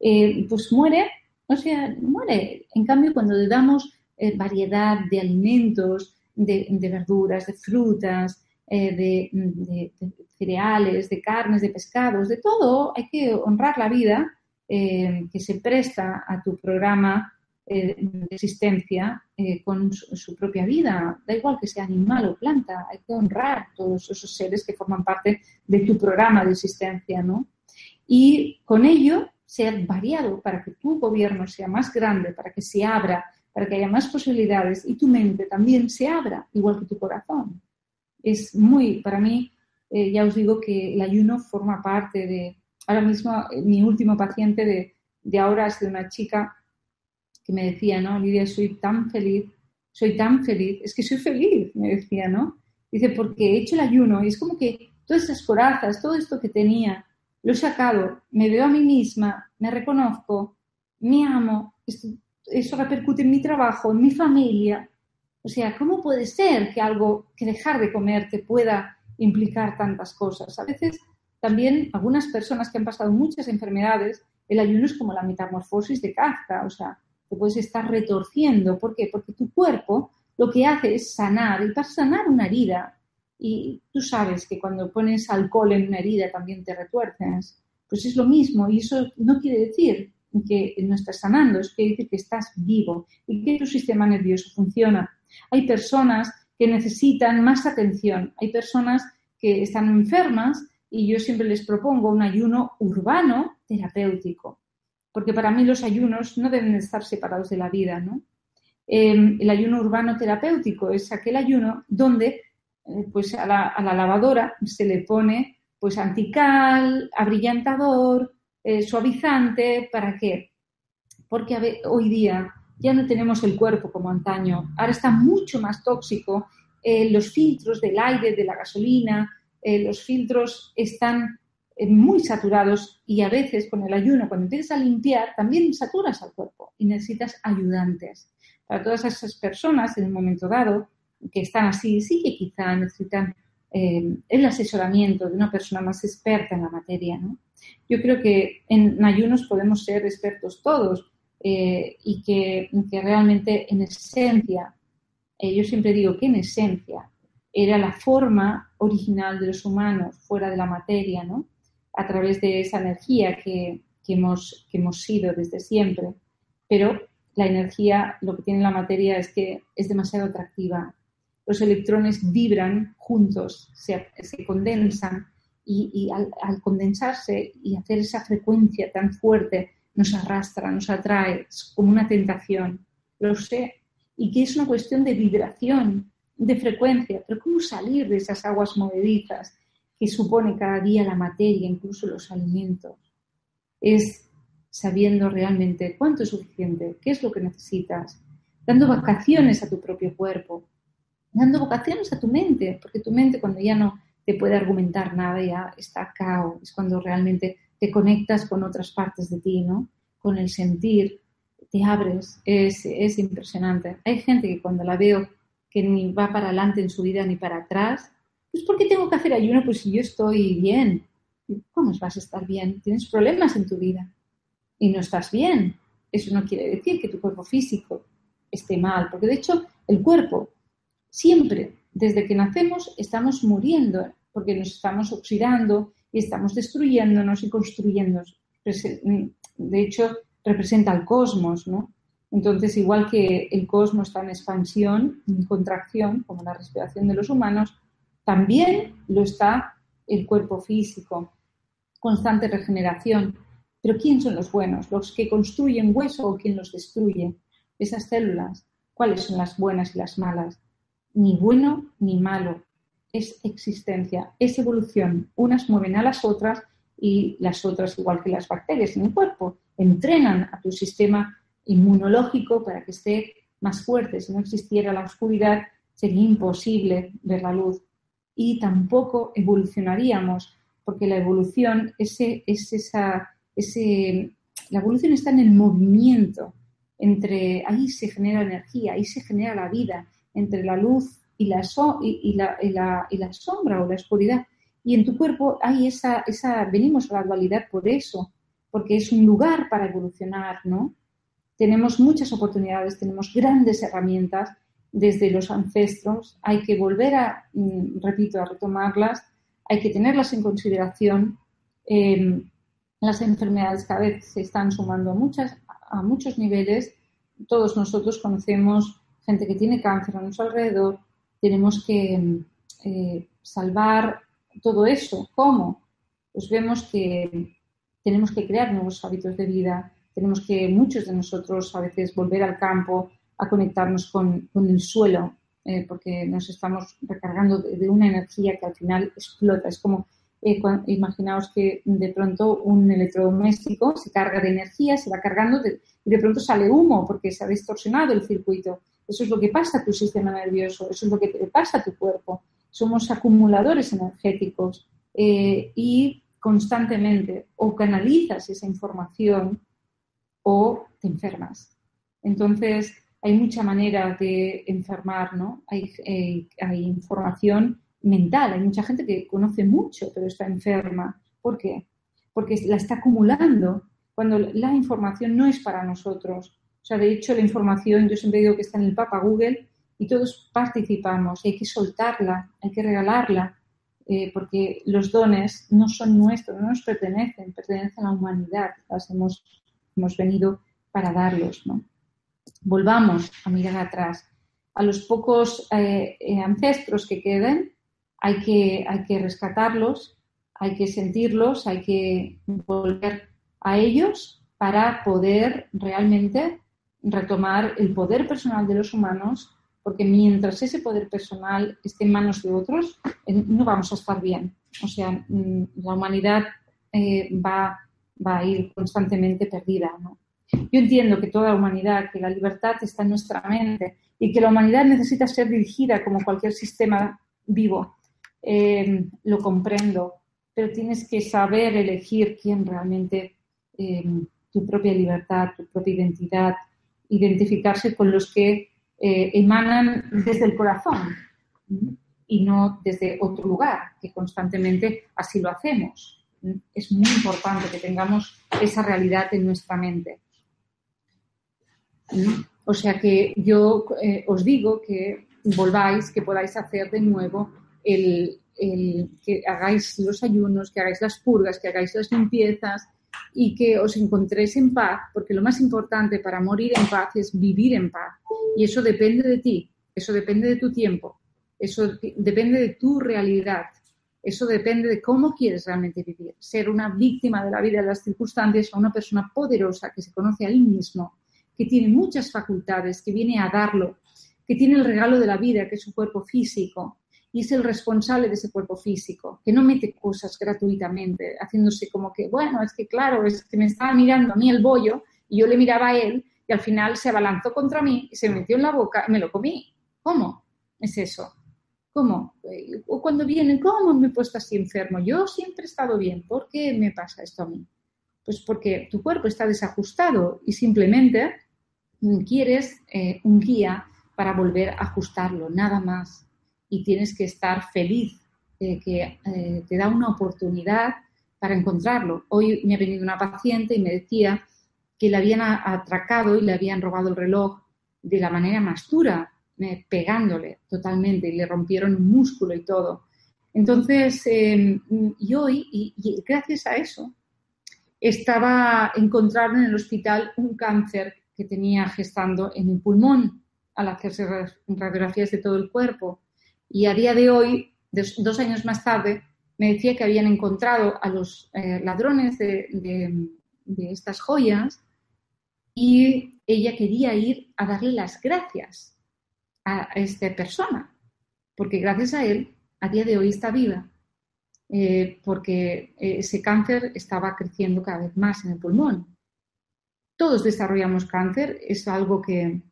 eh, pues muere, o sea, muere. En cambio, cuando le damos eh, variedad de alimentos, de, verduras, de frutas, eh, de, cereales, de carnes, de pescados, de todo. Hay que honrar la vida eh, que se presta a tu programa de existencia con su, propia vida. Da igual que sea animal o planta, hay que honrar todos esos seres que forman parte de tu programa de existencia, ¿no? Y con ello ser variado para que tu gobierno sea más grande, para que se abra para que haya más posibilidades y tu mente también se abra, igual que tu corazón. Es muy, para mí, eh, ya os digo que el ayuno forma parte de, ahora mismo, eh, mi último paciente de, de ahora es de una chica que me decía, ¿no? Lidia, soy tan feliz, soy tan feliz, es que soy feliz, me decía, ¿no? Dice, porque he hecho el ayuno y es como que todas esas corazas, todo esto que tenía, lo he sacado, me veo a mí misma, me reconozco, me amo, eso repercute en mi trabajo, en mi familia. O sea, ¿cómo puede ser que algo, que dejar de comer te pueda implicar tantas cosas? A veces también algunas personas que han pasado muchas enfermedades, el ayuno es como la metamorfosis de Kafka, o sea, te puedes estar retorciendo. ¿Por qué? Porque tu cuerpo lo que hace es sanar, y para sanar una herida, y tú sabes que cuando pones alcohol en una herida también te retuerces, pues es lo mismo, y eso no quiere decir que no estás sanando, es quiere decir que estás vivo y que tu sistema nervioso funciona. Hay personas que necesitan más atención, hay personas que están enfermas y yo siempre les propongo un ayuno urbano terapéutico, porque para mí los ayunos no deben estar separados de la vida, ¿no? Em, el ayuno urbano terapéutico es aquel ayuno donde eh, pues a la, lavadora se le pone pues antical, abrillantador, eh, suavizante, ¿para qué? Porque hoy día ya no tenemos el cuerpo como antaño, ahora está mucho más tóxico, eh, los filtros del aire, de la gasolina, los filtros están muy saturados y a veces con el ayuno, cuando empiezas a limpiar, también saturas al cuerpo y necesitas ayudantes. Para todas esas personas, en un momento dado, que están así, sí que quizá necesitan eh, el asesoramiento de una persona más experta en la materia. Yo creo que en ayunos podemos ser expertos todos eh, y que, realmente en esencia, eh, yo siempre digo que en esencia era la forma original de los humanos fuera de la materia, ¿no? a través de esa energía que, que hemos, que hemos sido desde siempre. Pero la energía, lo que tiene la materia es que es demasiado atractiva, los electrones vibran juntos, se, condensan y, al, condensarse y hacer esa frecuencia tan fuerte nos arrastra, nos atrae, es como una tentación, lo sé, y que es una cuestión de vibración, de frecuencia, pero ¿cómo salir de esas aguas movedizas que supone cada día la materia, incluso los alimentos? Es sabiendo realmente cuánto es suficiente, qué es lo que necesitas, dando vacaciones a tu propio cuerpo, dando vocaciones a tu mente, porque tu mente cuando ya no te puede argumentar nada, ya está cao, es cuando realmente te conectas con otras partes de ti, ¿no? Con el sentir, te abres, es, es impresionante. Hay gente que cuando la veo que ni va para adelante en su vida ni para atrás, pues ¿por qué tengo que hacer ayuno? Pues si yo estoy bien. ¿Cómo vas a estar bien? Tienes problemas en tu vida y no estás bien. Eso no quiere decir que tu cuerpo físico esté mal, porque de hecho el cuerpo Siempre, desde que nacemos, estamos muriendo porque nos estamos oxidando y estamos destruyéndonos y construyéndonos. De hecho, representa al cosmos, ¿no? Entonces, igual que el cosmos está en expansión, en contracción, como la respiración de los humanos, también lo está el cuerpo físico, constante regeneración. Pero ¿quién son los buenos? ¿Los que construyen hueso o quién los destruye? Esas células, ¿cuáles son las buenas y las malas? ni bueno ni malo, es existencia, es evolución. Unas mueven a las otras y las otras, igual que las bacterias en el cuerpo, entrenan a tu sistema inmunológico para que esté más fuerte. Si no existiera la oscuridad, sería imposible ver la luz. Y tampoco evolucionaríamos, porque la evolución, es esa, ese, la evolución está en el movimiento. Entre, ahí se genera energía, ahí se genera la vida, entre la luz y la, y, la, y, la, sombra o la oscuridad. Y en tu cuerpo hay esa, esa, venimos a la dualidad por eso, porque es un lugar para evolucionar, ¿no? Tenemos muchas oportunidades, tenemos grandes herramientas desde los ancestros, hay que volver a, mm, repito, a retomarlas, hay que tenerlas en consideración. Em, las enfermedades cada vez se están sumando a, muchas, a muchos niveles. Todos nosotros conocemos gente que tiene cáncer a nuestro alrededor, tenemos que eh, salvar todo eso. ¿Cómo? Pues vemos que tenemos que crear nuevos hábitos de vida, tenemos que muchos de nosotros a veces volver al campo, a conectarnos con, el suelo, eh, porque nos estamos recargando de, una energía que al final explota. Es como eh, imaginaos que de pronto un electrodoméstico se carga de energía, se va cargando y de pronto sale humo porque se ha distorsionado el circuito. Eso es lo que pasa a tu sistema nervioso, eso es lo que te pasa a tu cuerpo. Somos acumuladores energéticos eh, y constantemente o canalizas esa información o te enfermas. Entonces, hay mucha manera de enfermar, ¿no? Hay, eh, hay información mental. Hay mucha gente que conoce mucho, pero está enferma. ¿Por qué? Porque la está acumulando cuando la información no es para nosotros. O sea, de hecho, la información, yo siempre digo que está en el Papa Google y todos participamos. hay que soltarla, hay que regalarla, eh, porque los dones no son nuestros, no nos pertenecen, pertenecen a la humanidad. Las hemos, hemos venido para darlos, ¿no? Volvamos a mirar atrás. A los pocos eh, eh, ancestros que queden, hay que, hay que rescatarlos, hay que sentirlos, hay que volver a ellos para poder realmente retomar el poder personal de los humanos, porque mientras ese poder personal esté en manos de otros, eh, no vamos a estar bien. O sea, mm, la humanidad eh, va, va, a ir constantemente perdida. Yo entiendo que toda la humanidad, que la libertad está en nuestra mente y que la humanidad necesita ser dirigida como cualquier sistema vivo Em, lo comprendo, pero tienes que saber elegir quién realmente em, tu propia libertad, tu propia identidad, identificarse con los que eh, emanan desde el corazón y no desde otro lugar, que constantemente así lo hacemos. Es muy importante que tengamos esa realidad en nuestra mente. O sea que yo eh, os digo que volváis, que podáis hacer de nuevo el, que hagáis los ayunos, que hagáis las purgas, que hagáis las limpiezas y que os encontréis en paz, porque lo más importante para morir en paz es vivir en paz. Y eso depende de ti, eso depende de tu tiempo, eso depende de tu realidad, eso depende de cómo quieres realmente vivir. Ser una víctima de la vida, de las circunstancias, o una persona poderosa que se conoce a sí mismo, que tiene muchas facultades, que viene a darlo, que tiene el regalo de la vida, que es su cuerpo físico, y es el responsable de ese cuerpo físico, que no mete cosas gratuitamente, haciéndose como que, bueno, es que claro, es que me estaba mirando a mí el bollo y yo le miraba a él y al final se abalanzó contra mí y se metió en la boca y me lo comí. ¿Cómo es eso? ¿Cómo? O cuando vienen, ¿cómo me he puesto así enfermo? Yo siempre he estado bien. ¿Por qué me pasa esto a mí? Pues porque tu cuerpo está desajustado y simplemente quieres eh, un guía para volver a ajustarlo, nada más y tienes que estar feliz de que eh, te da una oportunidad para encontrarlo. Hoy me ha venido una paciente y me decía que le habían atracado y le habían robado el reloj de la manera más dura, eh, pegándole totalmente y le rompieron un músculo y todo. Entonces, em, y hoy, y, gracias a eso, estaba encontraron en el hospital un cáncer que tenía gestando en el pulmón al hacerse radiografías de todo el cuerpo. Y a día de hoy, dos años más tarde, me decía que habían encontrado a los eh, ladrones de, estas joyas y ella quería ir a darle las gracias a, esta persona, porque gracias a él, a día de hoy está viva, eh, porque ese cáncer estaba creciendo cada vez más en el pulmón. Todos desarrollamos cáncer, es algo que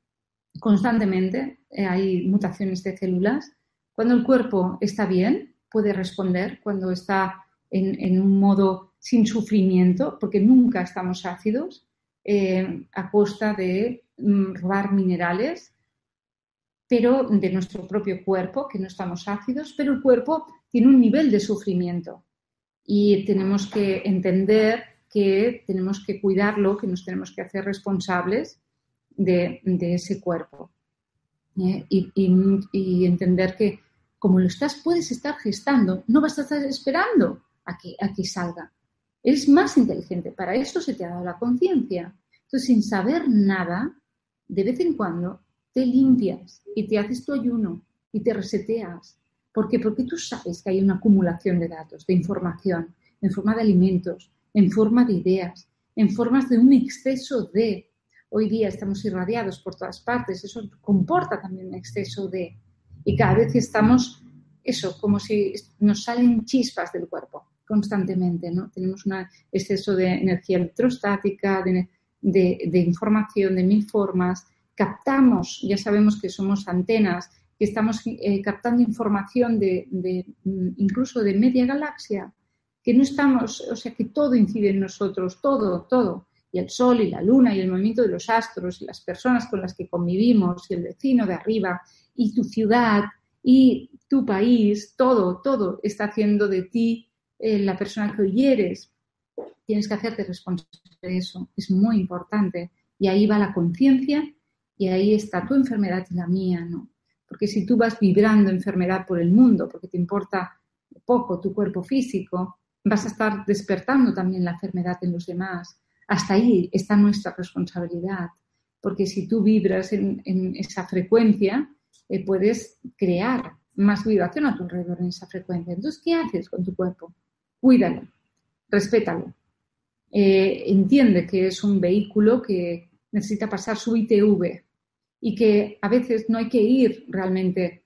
constantemente eh, hay mutaciones de células cuando el cuerpo está bien, puede responder, cuando está en, un modo sin sufrimiento, porque nunca estamos ácidos, eh, a costa de mm, robar minerales, pero de nuestro propio cuerpo, que no estamos ácidos, pero el cuerpo tiene un nivel de sufrimiento y tenemos que entender que tenemos que cuidarlo, que nos tenemos que hacer responsables de, ese cuerpo. ¿eh? y, entender que como lo estás, puedes estar gestando, no vas a estar esperando a que, a que salga. Eres más inteligente, para eso se te ha dado la conciencia. Entonces, sin saber nada, de vez en cuando te limpias y te haces tu ayuno y te reseteas. ¿Por qué? Porque tú sabes que hay una acumulación de datos, de información, en forma de alimentos, en forma de ideas, en formas de un exceso de. Hoy día estamos irradiados por todas partes, eso comporta también un exceso de y cada vez estamos, eso, como si nos salen chispas del cuerpo, constantemente, ¿no? Tenemos un exceso de energía electrostática, de, información de mil formas, captamos, ya sabemos que somos antenas, que estamos eh, captando información de, mm, incluso de media galaxia, que no estamos, o sea, que todo incide en nosotros, todo, todo, y el sol y la luna y el movimiento de los astros y las personas con las que convivimos y el vecino de arriba y tu ciudad y tu país, todo, todo está haciendo de ti eh, la persona que hoy eres. Tienes que hacerte responsable de eso, es muy importante. Y ahí va la conciencia y ahí está tu enfermedad y la mía, ¿no? Porque si tú vas vibrando enfermedad por el mundo, porque te importa poco tu cuerpo físico, vas a estar despertando también la enfermedad en los demás. Hasta ahí está nuestra responsabilidad, porque si tú vibras en, esa frecuencia, eh, puedes crear más vibración a tu alrededor en esa frecuencia. Entonces, ¿qué haces con tu cuerpo? Cuídalo, respétalo. Eh, entiende que es un vehículo que necesita pasar su ITV y que a veces no hay que ir realmente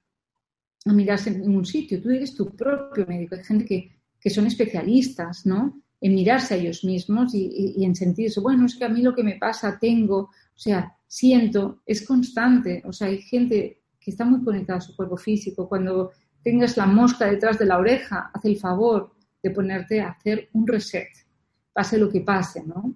a mirarse en un sitio. Tú eres tu propio médico. Hay gente que, son especialistas, ¿no? En mirarse a ellos mismos y, en sentirse, bueno, es que a mí lo que me pasa, tengo, o sea, siento, es constante. O sea, hay gente que está muy conectada a su cuerpo físico. Cuando tengas la mosca detrás de la oreja, haz el favor de ponerte a hacer un reset, pase lo que pase, ¿no?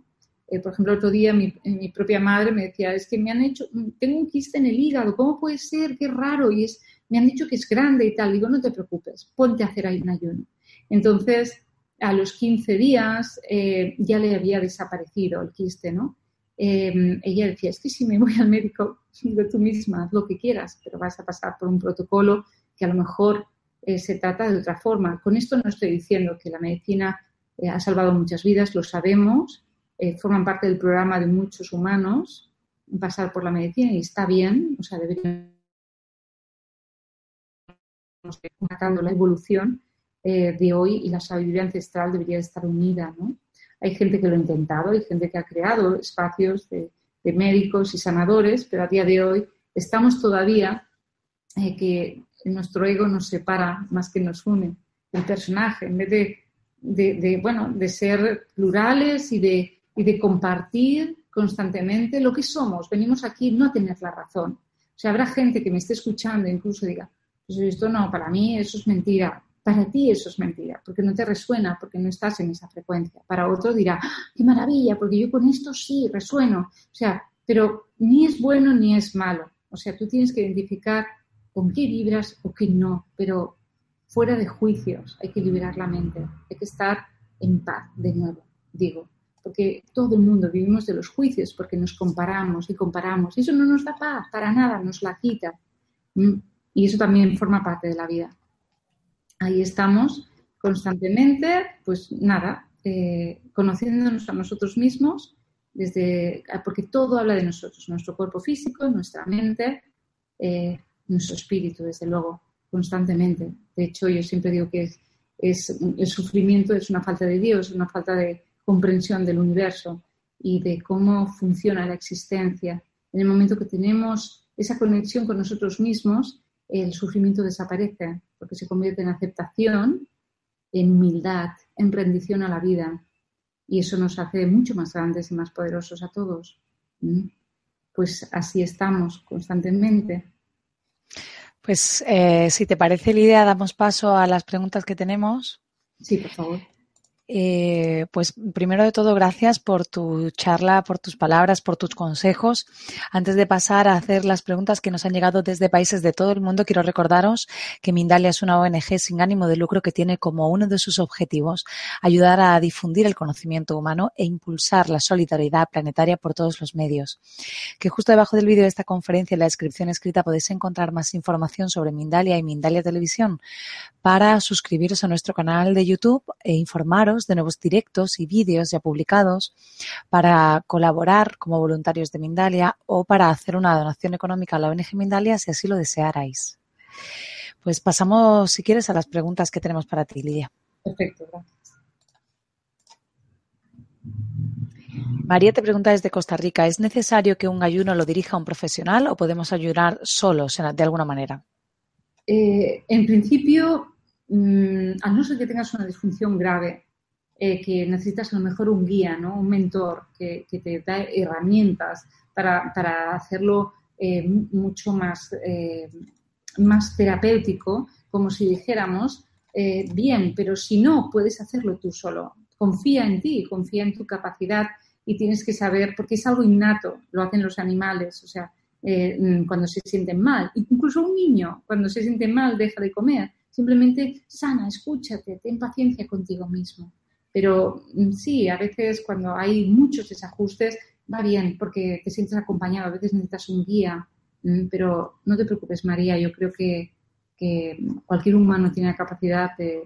Eh, por ejemplo, otro día mi, mi, propia madre me decía, es que me han hecho, tengo un quiste en el hígado, ¿cómo puede ser? Qué raro. Y es, me han dicho que es grande y tal. Digo, no te preocupes, ponte a hacer un ayuno. Entonces, a los 15 días eh, ya le había desaparecido el quiste, ¿no? Em, ella decía, es que si me voy al médico, digo tú misma, haz lo que quieras, pero vas a pasar por un protocolo que a lo mejor eh, se trata de otra forma. Con esto no estoy diciendo que la medicina ha salvado muchas vidas, lo sabemos, eh, forman parte del programa de muchos humanos pasar por la medicina y está bien, o sea, deberíamos marcando la evolución eh, de hoy y la sabiduría ancestral debería estar unida, ¿no? Hay gente que lo ha intentado, hay gente que ha creado espacios de, médicos y sanadores, pero a día de hoy estamos todavía eh, que nuestro ego nos separa más que nos une. El personaje, en vez de, bueno, de ser plurales y de y de compartir constantemente lo que somos. Venimos aquí no a tener la razón. O sea, habrá gente que me esté escuchando e incluso diga, pues esto no, para mí eso es mentira. Para ti eso es mentira, porque no te resuena, porque no estás en esa frecuencia. Para otro dirá, ¡Ah, qué maravilla, porque yo con esto sí resueno. O sea, pero ni es bueno ni es malo. O sea, tú tienes que identificar con qué vibras o qué no, pero fuera de juicios, hay que liberar la mente, hay que estar en paz de nuevo, digo porque todo el mundo vivimos de los juicios, porque nos comparamos y comparamos. Y eso no nos da paz, para nada, nos la quita. Mm. Y eso también forma parte de la vida. Ahí estamos constantemente, pues nada, eh, conociéndonos a nosotros mismos, desde, porque todo habla de nosotros, nuestro cuerpo físico, nuestra mente, eh, nuestro espíritu, desde luego, constantemente. De hecho, yo siempre digo que es, el sufrimiento es una falta de Dios, una falta de, comprensión del universo y de cómo funciona la existencia. En el momento que tenemos esa conexión con nosotros mismos, el sufrimiento desaparece porque se convierte en aceptación, en humildad, en rendición a la vida. Y eso nos hace mucho más grandes y más poderosos a todos. ¿Mm? Pues así estamos constantemente. Pues eh, si te parece, Lidia, damos paso a las preguntas que tenemos. Sí, por favor. Eh, pues primero de todo, gracias por tu charla, por tus palabras, por tus consejos. Antes de pasar a hacer las preguntas que nos han llegado desde países de todo el mundo, quiero recordaros que Mindalia es una ONG sin ánimo de lucro que tiene como uno de sus objetivos ayudar a difundir el conocimiento humano e impulsar la solidaridad planetaria por todos los medios. Que justo debajo del vídeo de esta conferencia, en la descripción escrita, podéis encontrar más información sobre Mindalia y Mindalia Televisión para suscribiros a nuestro canal de YouTube e informaros de nuevos directos y vídeos ya publicados, para colaborar como voluntarios de Mindalia o para hacer una donación económica a la ONG Mindalia si así lo desearais. Pues pasamos, si quieres, a las preguntas que tenemos para ti, Lidia. Perfecto, gracias. María te pregunta desde Costa Rica, ¿es necesario que un ayuno lo dirija un profesional o podemos ayunar solos de alguna manera? Eh, en principio, mm, a no ser que tengas una disfunción grave, eh, que necesitas a lo mejor un guía, ¿no? un mentor que, te da herramientas para, hacerlo eh, mucho más, eh, más terapéutico, como si dijéramos, bien, pero si no, puedes hacerlo tú solo. Confía en ti, confía en tu capacidad y tienes que saber, porque es algo innato, lo hacen los animales, o sea, mm, cuando se sienten mal. Incluso un niño, cuando se siente mal, deja de comer. Simplemente sana, escúchate, ten paciencia contigo mismo. Pero mm, sí, a veces cuando hay muchos desajustes va bien porque te sientes acompañado, a veces necesitas un guía, mm, pero no te preocupes María, yo creo que, cualquier humano tiene la capacidad de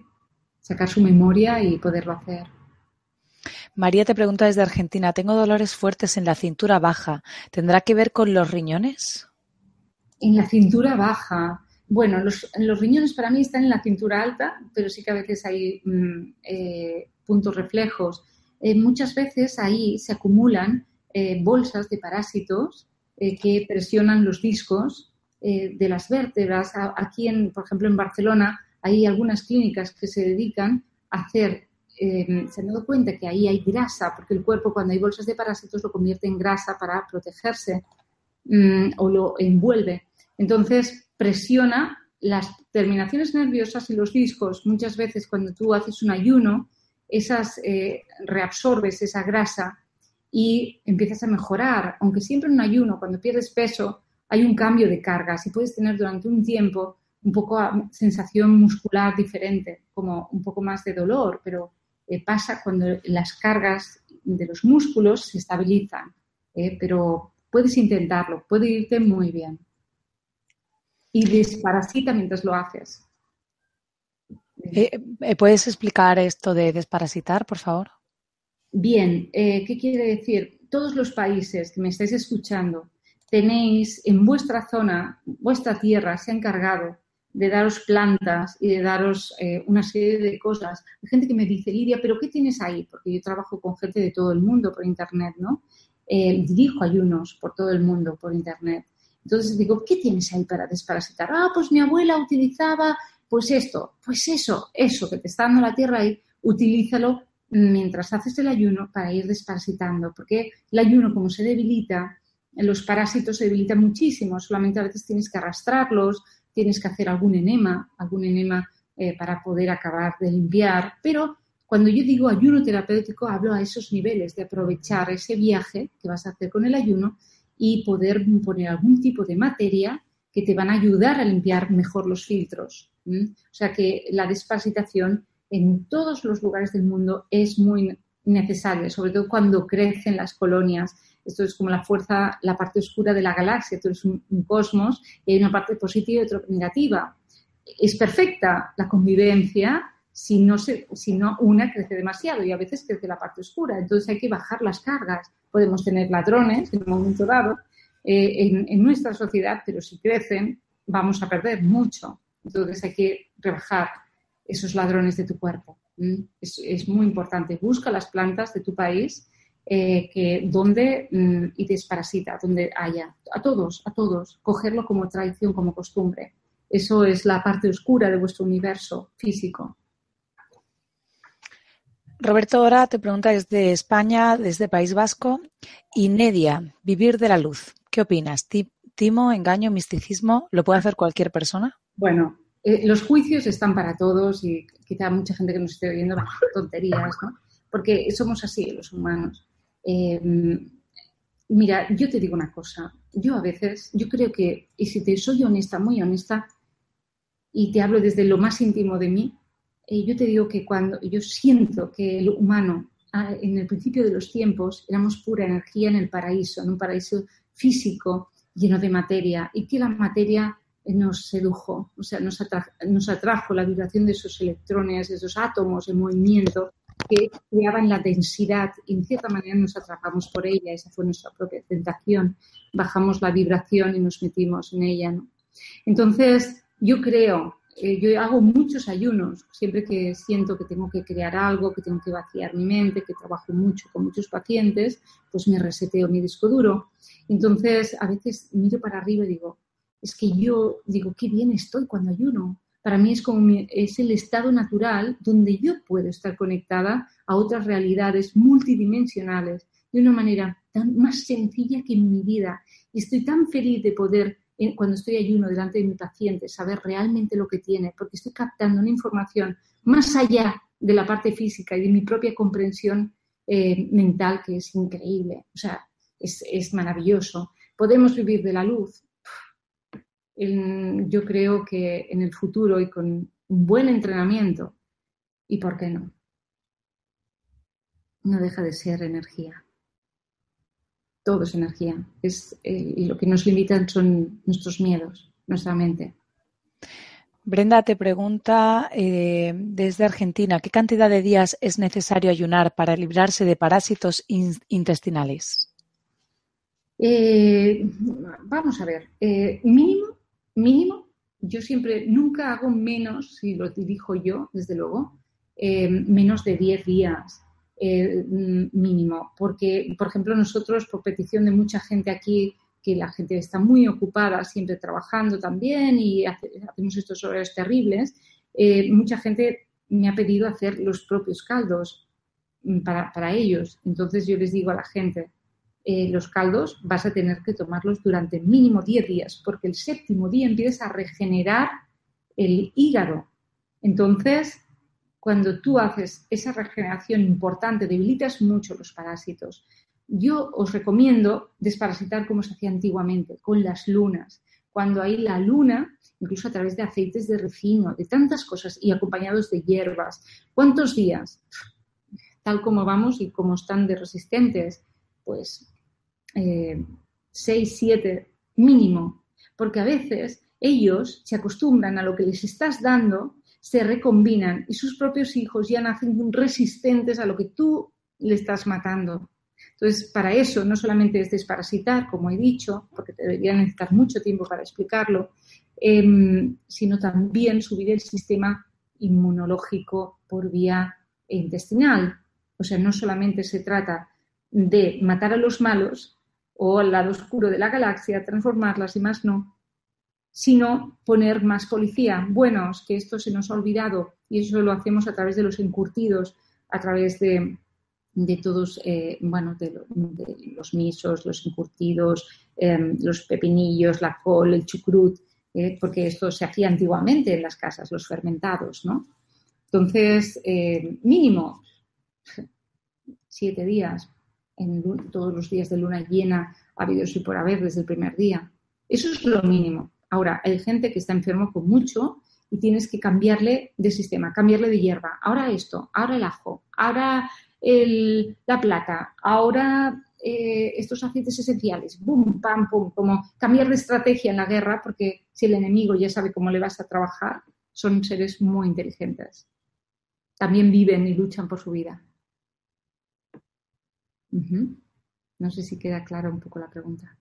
sacar su memoria y poderlo hacer. María te pregunta desde Argentina, tengo dolores fuertes en la cintura baja, ¿tendrá que ver con los riñones? En la cintura baja, bueno, los, los riñones para mí están en la cintura alta, pero sí que a veces hay mm, eh, puntos reflejos. Eh, muchas veces ahí se acumulan eh, bolsas de parásitos eh, que presionan los discos de las vértebras. Aquí, en, por ejemplo, en Barcelona, hay algunas clínicas que se dedican a hacer, se han dado cuenta que ahí hay grasa, porque el cuerpo cuando hay bolsas de parásitos lo convierte en grasa para protegerse mm, o lo envuelve. Entonces, presiona las terminaciones nerviosas y los discos. Muchas veces cuando tú haces un ayuno, esas, eh, reabsorbes esa grasa y empiezas a mejorar. Aunque siempre en un ayuno, cuando pierdes peso, hay un cambio de cargas y puedes tener durante un tiempo un poco sensación muscular diferente, como un poco más de dolor, pero eh, pasa cuando las cargas de los músculos se estabilizan. Eh, pero puedes intentarlo, puede irte muy bien. Y desparasita mientras lo haces. Eh, eh, ¿Puedes explicar esto de desparasitar, por favor? Bien, eh, ¿qué quiere decir? Todos los países que me estáis escuchando tenéis en vuestra zona, vuestra tierra se ha encargado de daros plantas y de daros una serie de cosas. Hay gente que me dice, Lidia, ¿pero qué tienes ahí? Porque yo trabajo con gente de todo el mundo por Internet, ¿no? dirijo ayunos por todo el mundo por Internet. Entonces digo, ¿qué tienes ahí para desparasitar? Ah, pues mi abuela utilizaba pues esto, pues eso, eso que te está dando la tierra ahí, utilízalo mientras haces el ayuno para ir desparasitando, porque el ayuno como se debilita, los parásitos se debilitan muchísimo, solamente a veces tienes que arrastrarlos, tienes que hacer algún enema, algún enema eh, para poder acabar de limpiar, pero cuando yo digo ayuno terapéutico hablo a esos niveles de aprovechar ese viaje que vas a hacer con el ayuno y poder poner algún tipo de materia que te van a ayudar a limpiar mejor los filtros. O sea que la desparasitación en todos los lugares del mundo es muy necesaria, sobre todo cuando crecen las colonias. Esto es como la fuerza, la parte oscura de la galaxia. Tú eres un, cosmos y hay una parte positiva y otra negativa. Es perfecta la convivencia si no, una crece demasiado y a veces crece la parte oscura. Entonces hay que bajar las cargas. Podemos tener ladrones en un momento dado eh, en nuestra sociedad, pero si crecen vamos a perder mucho. Entonces hay que rebajar esos ladrones de tu cuerpo. Es, muy importante. Busca las plantas de tu país eh, que donde mm, y desparasita, donde haya. A todos, a todos. Cogerlo como tradición, como costumbre. Eso es la parte oscura de vuestro universo físico. Roberto ahora te pregunta desde España, desde País Vasco. Inedia, vivir de la luz. ¿Qué opinas? ¿Timo, engaño, misticismo? ¿Lo puede hacer cualquier persona? Bueno, eh, los juicios están para todos y quizá mucha gente que nos esté oyendo va tonterías, ¿no? Porque somos así los humanos. Eh, mira, yo te digo una cosa. Yo a veces, yo creo que, y si te soy honesta, muy honesta, y te hablo desde lo más íntimo de mí, eh, yo te digo que cuando yo siento que el humano, ah, en el principio de los tiempos, éramos pura energía en el paraíso, en un paraíso físico lleno de materia, y que la materia nos sedujo, o sea, nos, nos atrajo la vibración de esos electrones, de esos átomos en movimiento que creaban la densidad y en cierta manera nos atrapamos por ella, esa fue nuestra propia tentación, bajamos la vibración y nos metimos en ella. ¿no? Entonces, yo creo, eh, yo hago muchos ayunos, siempre que siento que tengo que crear algo, que tengo que vaciar mi mente, que trabajo mucho con muchos pacientes, pues me reseteo mi disco duro. Entonces, a veces miro para arriba y digo, es que yo digo, qué bien estoy cuando ayuno. para mí es como es el estado natural donde yo puedo estar conectada a otras realidades multidimensionales de una manera tan más sencilla que en mi vida. Y estoy tan feliz de poder, cuando estoy ayuno delante de mi paciente, saber realmente lo que tiene, porque estoy captando una información más allá de la parte física y de mi propia comprensión eh, mental, que es increíble. O sea, es, es maravilloso. Podemos vivir de la luz, yo creo que en el futuro y con un buen entrenamiento, ¿y por qué no? No deja de ser energía. Todo es energía. Es, eh, y lo que nos limitan son nuestros miedos, nuestra mente. Brenda te pregunta eh, desde Argentina, ¿qué cantidad de días es necesario ayunar para librarse de parásitos intestinales? Eh, vamos a ver, mínimo mínimo, yo siempre, nunca hago menos, si lo dirijo yo, desde luego, eh, menos de 10 días eh, mínimo. Porque, por ejemplo, nosotros, por petición de mucha gente aquí, que la gente está muy ocupada, siempre trabajando también y hacemos estos horarios terribles, eh, mucha gente me ha pedido hacer los propios caldos mm, para, para ellos. Entonces yo les digo a la gente, eh, los caldos vas a tener que tomarlos durante mínimo 10 días, porque el séptimo día empiezas a regenerar el hígado. Entonces, cuando tú haces esa regeneración importante, debilitas mucho los parásitos. Yo os recomiendo desparasitar como se hacía antiguamente, con las lunas. Cuando hay la luna, incluso a través de aceites de refino, de tantas cosas y acompañados de hierbas. ¿Cuántos días? Tal como vamos y como están de resistentes, pues eh, seis, siete mínimo, porque a veces ellos se acostumbran a lo que les estás dando, se recombinan y sus propios hijos ya nacen resistentes a lo que tú le estás matando. Entonces, para eso no solamente es desparasitar, como he dicho, porque te debería necesitar mucho tiempo para explicarlo, em, sino también subir el sistema inmunológico por vía intestinal. O sea, no solamente se trata de matar a los malos, o al lado oscuro de la galaxia, transformarlas y más no, sino poner más policía. Buenos, que esto se nos ha olvidado y eso lo hacemos a través de los encurtidos, a través de, todos, eh, bueno, de, los misos, los encurtidos, em, los pepinillos, la col, el chucrut, eh, porque esto se hacía antiguamente en las casas, los fermentados, ¿no? Entonces, eh, mínimo siete días, en todos los días de luna llena, ha habido y por haber desde el primer día. Eso es lo mínimo. Ahora, hay gente que está enfermo con mucho y tienes que cambiarle de sistema, cambiarle de hierba. Ahora esto, ahora el ajo, ahora la plata, ahora eh, estos aceites esenciales, boom, pam, pum, como cambiar de estrategia en la guerra, porque si el enemigo ya sabe cómo le vas a trabajar, son seres muy inteligentes. También viven y luchan por su vida. No sé si queda clara un poco la pregunta.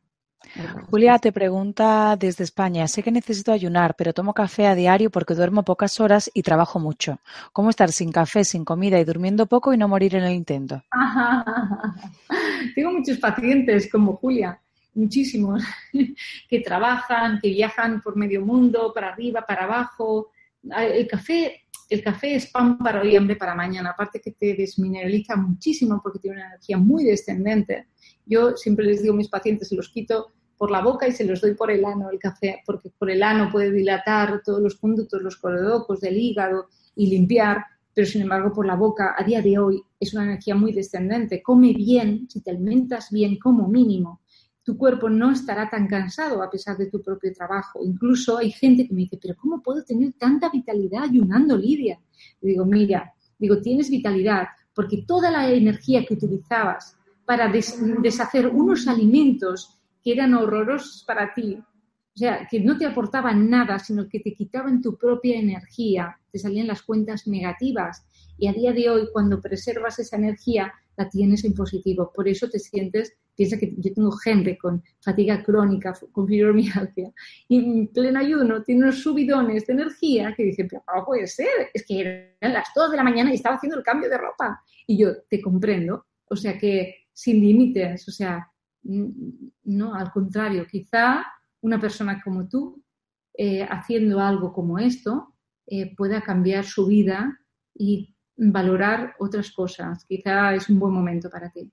Julia te pregunta desde España, sé que necesito ayunar, pero tomo café a diario porque duermo pocas horas y trabajo mucho. ¿Cómo estar sin café, sin comida y durmiendo poco y no morir en el intento? *laughs* Tengo muchos pacientes como Julia, muchísimos, *laughs* que trabajan, que viajan por medio mundo, para arriba, para abajo. El café el café es pan para hoy, hambre para mañana. Aparte que te desmineraliza muchísimo porque tiene una energía muy descendente. Yo siempre les digo a mis pacientes, los quito por la boca y se los doy por el ano el café, porque por el ano puede dilatar todos los conductos, los coledocos del hígado y limpiar, pero sin embargo por la boca a día de hoy es una energía muy descendente. Come bien, si te alimentas bien como mínimo, tu cuerpo no estará tan cansado a pesar de tu propio trabajo. Incluso hay gente que me dice, pero ¿cómo puedo tener tanta vitalidad ayunando, Lidia? Y digo, mira, digo, tienes vitalidad porque toda la energía que utilizabas para deshacer unos alimentos que eran horrorosos para ti, o sea, que no te aportaban nada, sino que te quitaban tu propia energía, te salían las cuentas negativas. Y a día de hoy, cuando preservas esa energía, la tienes en positivo. Por eso te sientes Piensa que yo tengo gente con fatiga crónica, con fibromialgia, y en pleno ayuno tiene unos subidones de energía que dicen, pero ¿cómo puede ser? Es que eran las 2 de la mañana y estaba haciendo el cambio de ropa. Y yo te comprendo, o sea que sin límites, o sea, no, al contrario, quizá una persona como tú, eh, haciendo algo como esto, eh, pueda cambiar su vida y valorar otras cosas. Quizá es un buen momento para ti.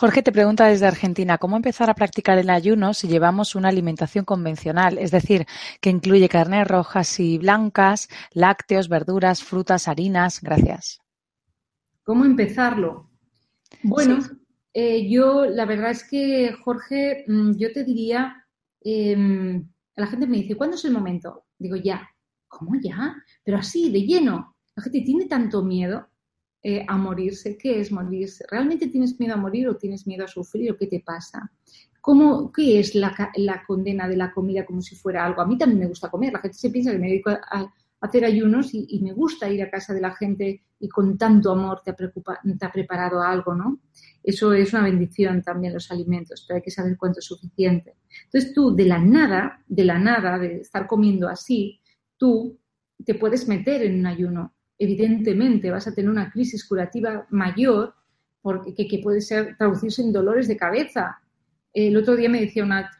Jorge te pregunta desde Argentina, ¿cómo empezar a practicar el ayuno si llevamos una alimentación convencional? Es decir, que incluye carnes rojas y blancas, lácteos, verduras, frutas, harinas. Gracias. ¿Cómo empezarlo? Bueno, eh, yo la verdad es que, Jorge, mm, yo te diría, em, la gente me dice, ¿cuándo es el momento? Digo, ya. ¿Cómo ya? Pero así, de lleno. La gente tiene tanto miedo. Eh, a morirse. ¿Qué es morirse? ¿Realmente tienes miedo a morir o tienes miedo a sufrir o qué te pasa? ¿Cómo, ¿Qué es la, condena de la comida como si fuera algo? A mí también me gusta comer. La gente se piensa que me dedico a, hacer ayunos y, me gusta ir a casa de la gente y con tanto amor te ha, te ha preparado algo, ¿no? Eso es una bendición también los alimentos, pero hay que saber cuánto es suficiente. Entonces tú de la nada, de la nada, de estar comiendo así, tú te puedes meter en un ayuno evidentemente vas a tener una crisis curativa mayor porque, que, puede ser traducirse en dolores de cabeza. El otro día me decía una,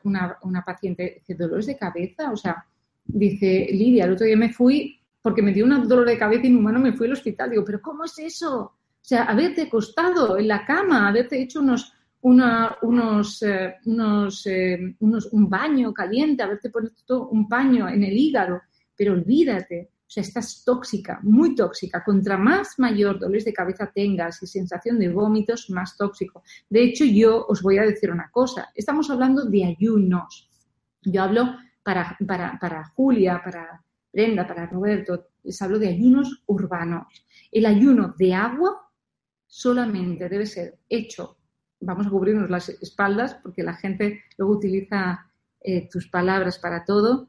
una, paciente, dice, ¿dolores de cabeza? O sea, dice, Lidia, el otro día me fui porque me dio un dolor de cabeza y mi mano me fui al hospital. Digo, ¿pero cómo es eso? O sea, haberte acostado en la cama, haberte hecho unos, una, unos, eh, unos, eh, unos, un baño caliente, haberte puesto un paño en el hígado, pero olvídate, o sea, estás tóxica, muy tóxica. Contra más mayor dolores de cabeza tengas y sensación de vómitos, más tóxico. De hecho, yo os voy a decir una cosa. Estamos hablando de ayunos. Yo hablo para, para, Julia, para Brenda, para Roberto. Les hablo de ayunos urbanos. El ayuno de agua solamente debe ser hecho. Vamos a cubrirnos las espaldas porque la gente luego utiliza eh, tus palabras para todo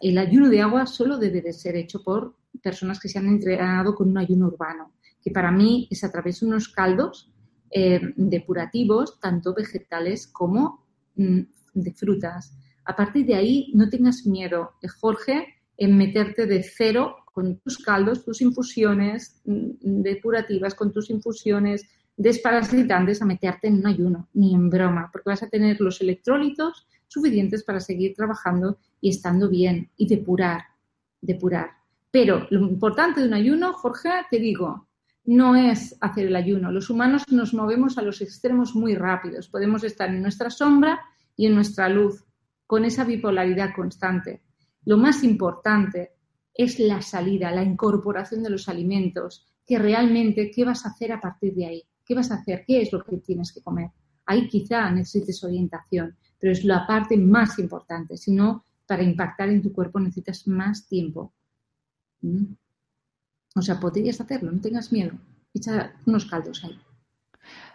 el ayuno de agua solo debe de ser hecho por personas que se han entrenado con un ayuno urbano, que para mí es a través de unos caldos eh, depurativos, tanto vegetales como mm, de frutas. A partir de ahí, no tengas miedo, eh, Jorge, en meterte de cero con tus caldos, tus infusiones mm, depurativas, con tus infusiones desparasitantes, a meterte en un ayuno, ni en broma, porque vas a tener los electrolitos suficientes para seguir trabajando y estando bien y depurar, depurar. Pero lo importante de un ayuno, Jorge, te digo, no es hacer el ayuno. Los humanos nos movemos a los extremos muy rápidos. Podemos estar en nuestra sombra y en nuestra luz, con esa bipolaridad constante. Lo más importante es la salida, la incorporación de los alimentos, que realmente, ¿qué vas a hacer a partir de ahí? ¿Qué vas a hacer? ¿Qué es lo que tienes que comer? Ahí quizá necesites orientación, pero es la parte más importante. Si no, para impactar en tu cuerpo necesitas más tiempo. ¿Mm? O sea, podrías hacerlo, no tengas miedo. Echa unos caldos ahí.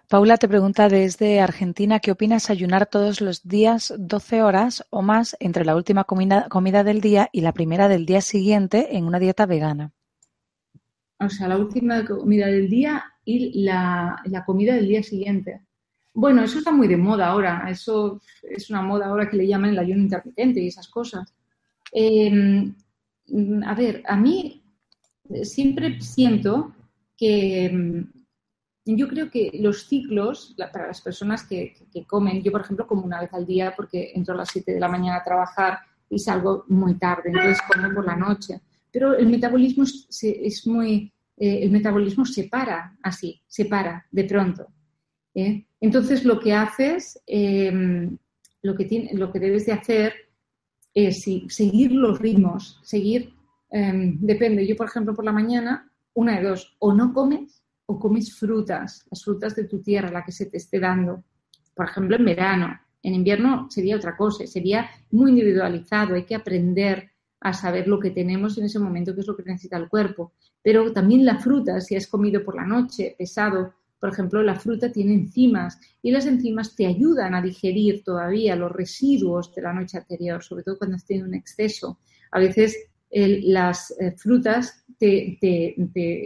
Paula te pregunta desde Argentina, ¿qué opinas ayunar todos los días 12 horas o más entre la última comida, del día y la primera del día siguiente en una dieta vegana? O sea, la última comida del día y la comida del día siguiente. Bueno, eso está muy de moda ahora. Eso es una moda ahora que le llaman el ayuno intermitente y esas cosas. Em, a ver, a mí siempre siento que em, yo creo que los ciclos, para las personas que, comen, yo por ejemplo como una vez al día porque entro a las 7 de la mañana a trabajar y salgo muy tarde, entonces como por la noche. Pero el metabolismo es, muy, eh, el metabolismo se para así, se para de pronto. ¿Eh? Entonces, lo que haces, em, lo, que lo que debes de hacer es seguir los ritmos, seguir, em, depende, yo por ejemplo por la mañana, una de dos, o no comes o comes frutas, las frutas de tu tierra, la que se te esté dando, por ejemplo en verano, en invierno sería otra cosa, sería muy individualizado, hay que aprender a saber lo que tenemos en ese momento, qué es lo que necesita el cuerpo. Pero también la fruta, si has comido por la noche pesado, por ejemplo, la fruta tiene enzimas y las enzimas te ayudan a digerir todavía los residuos de la noche anterior, sobre todo cuando has tenido un exceso. A veces las eh, frutas te,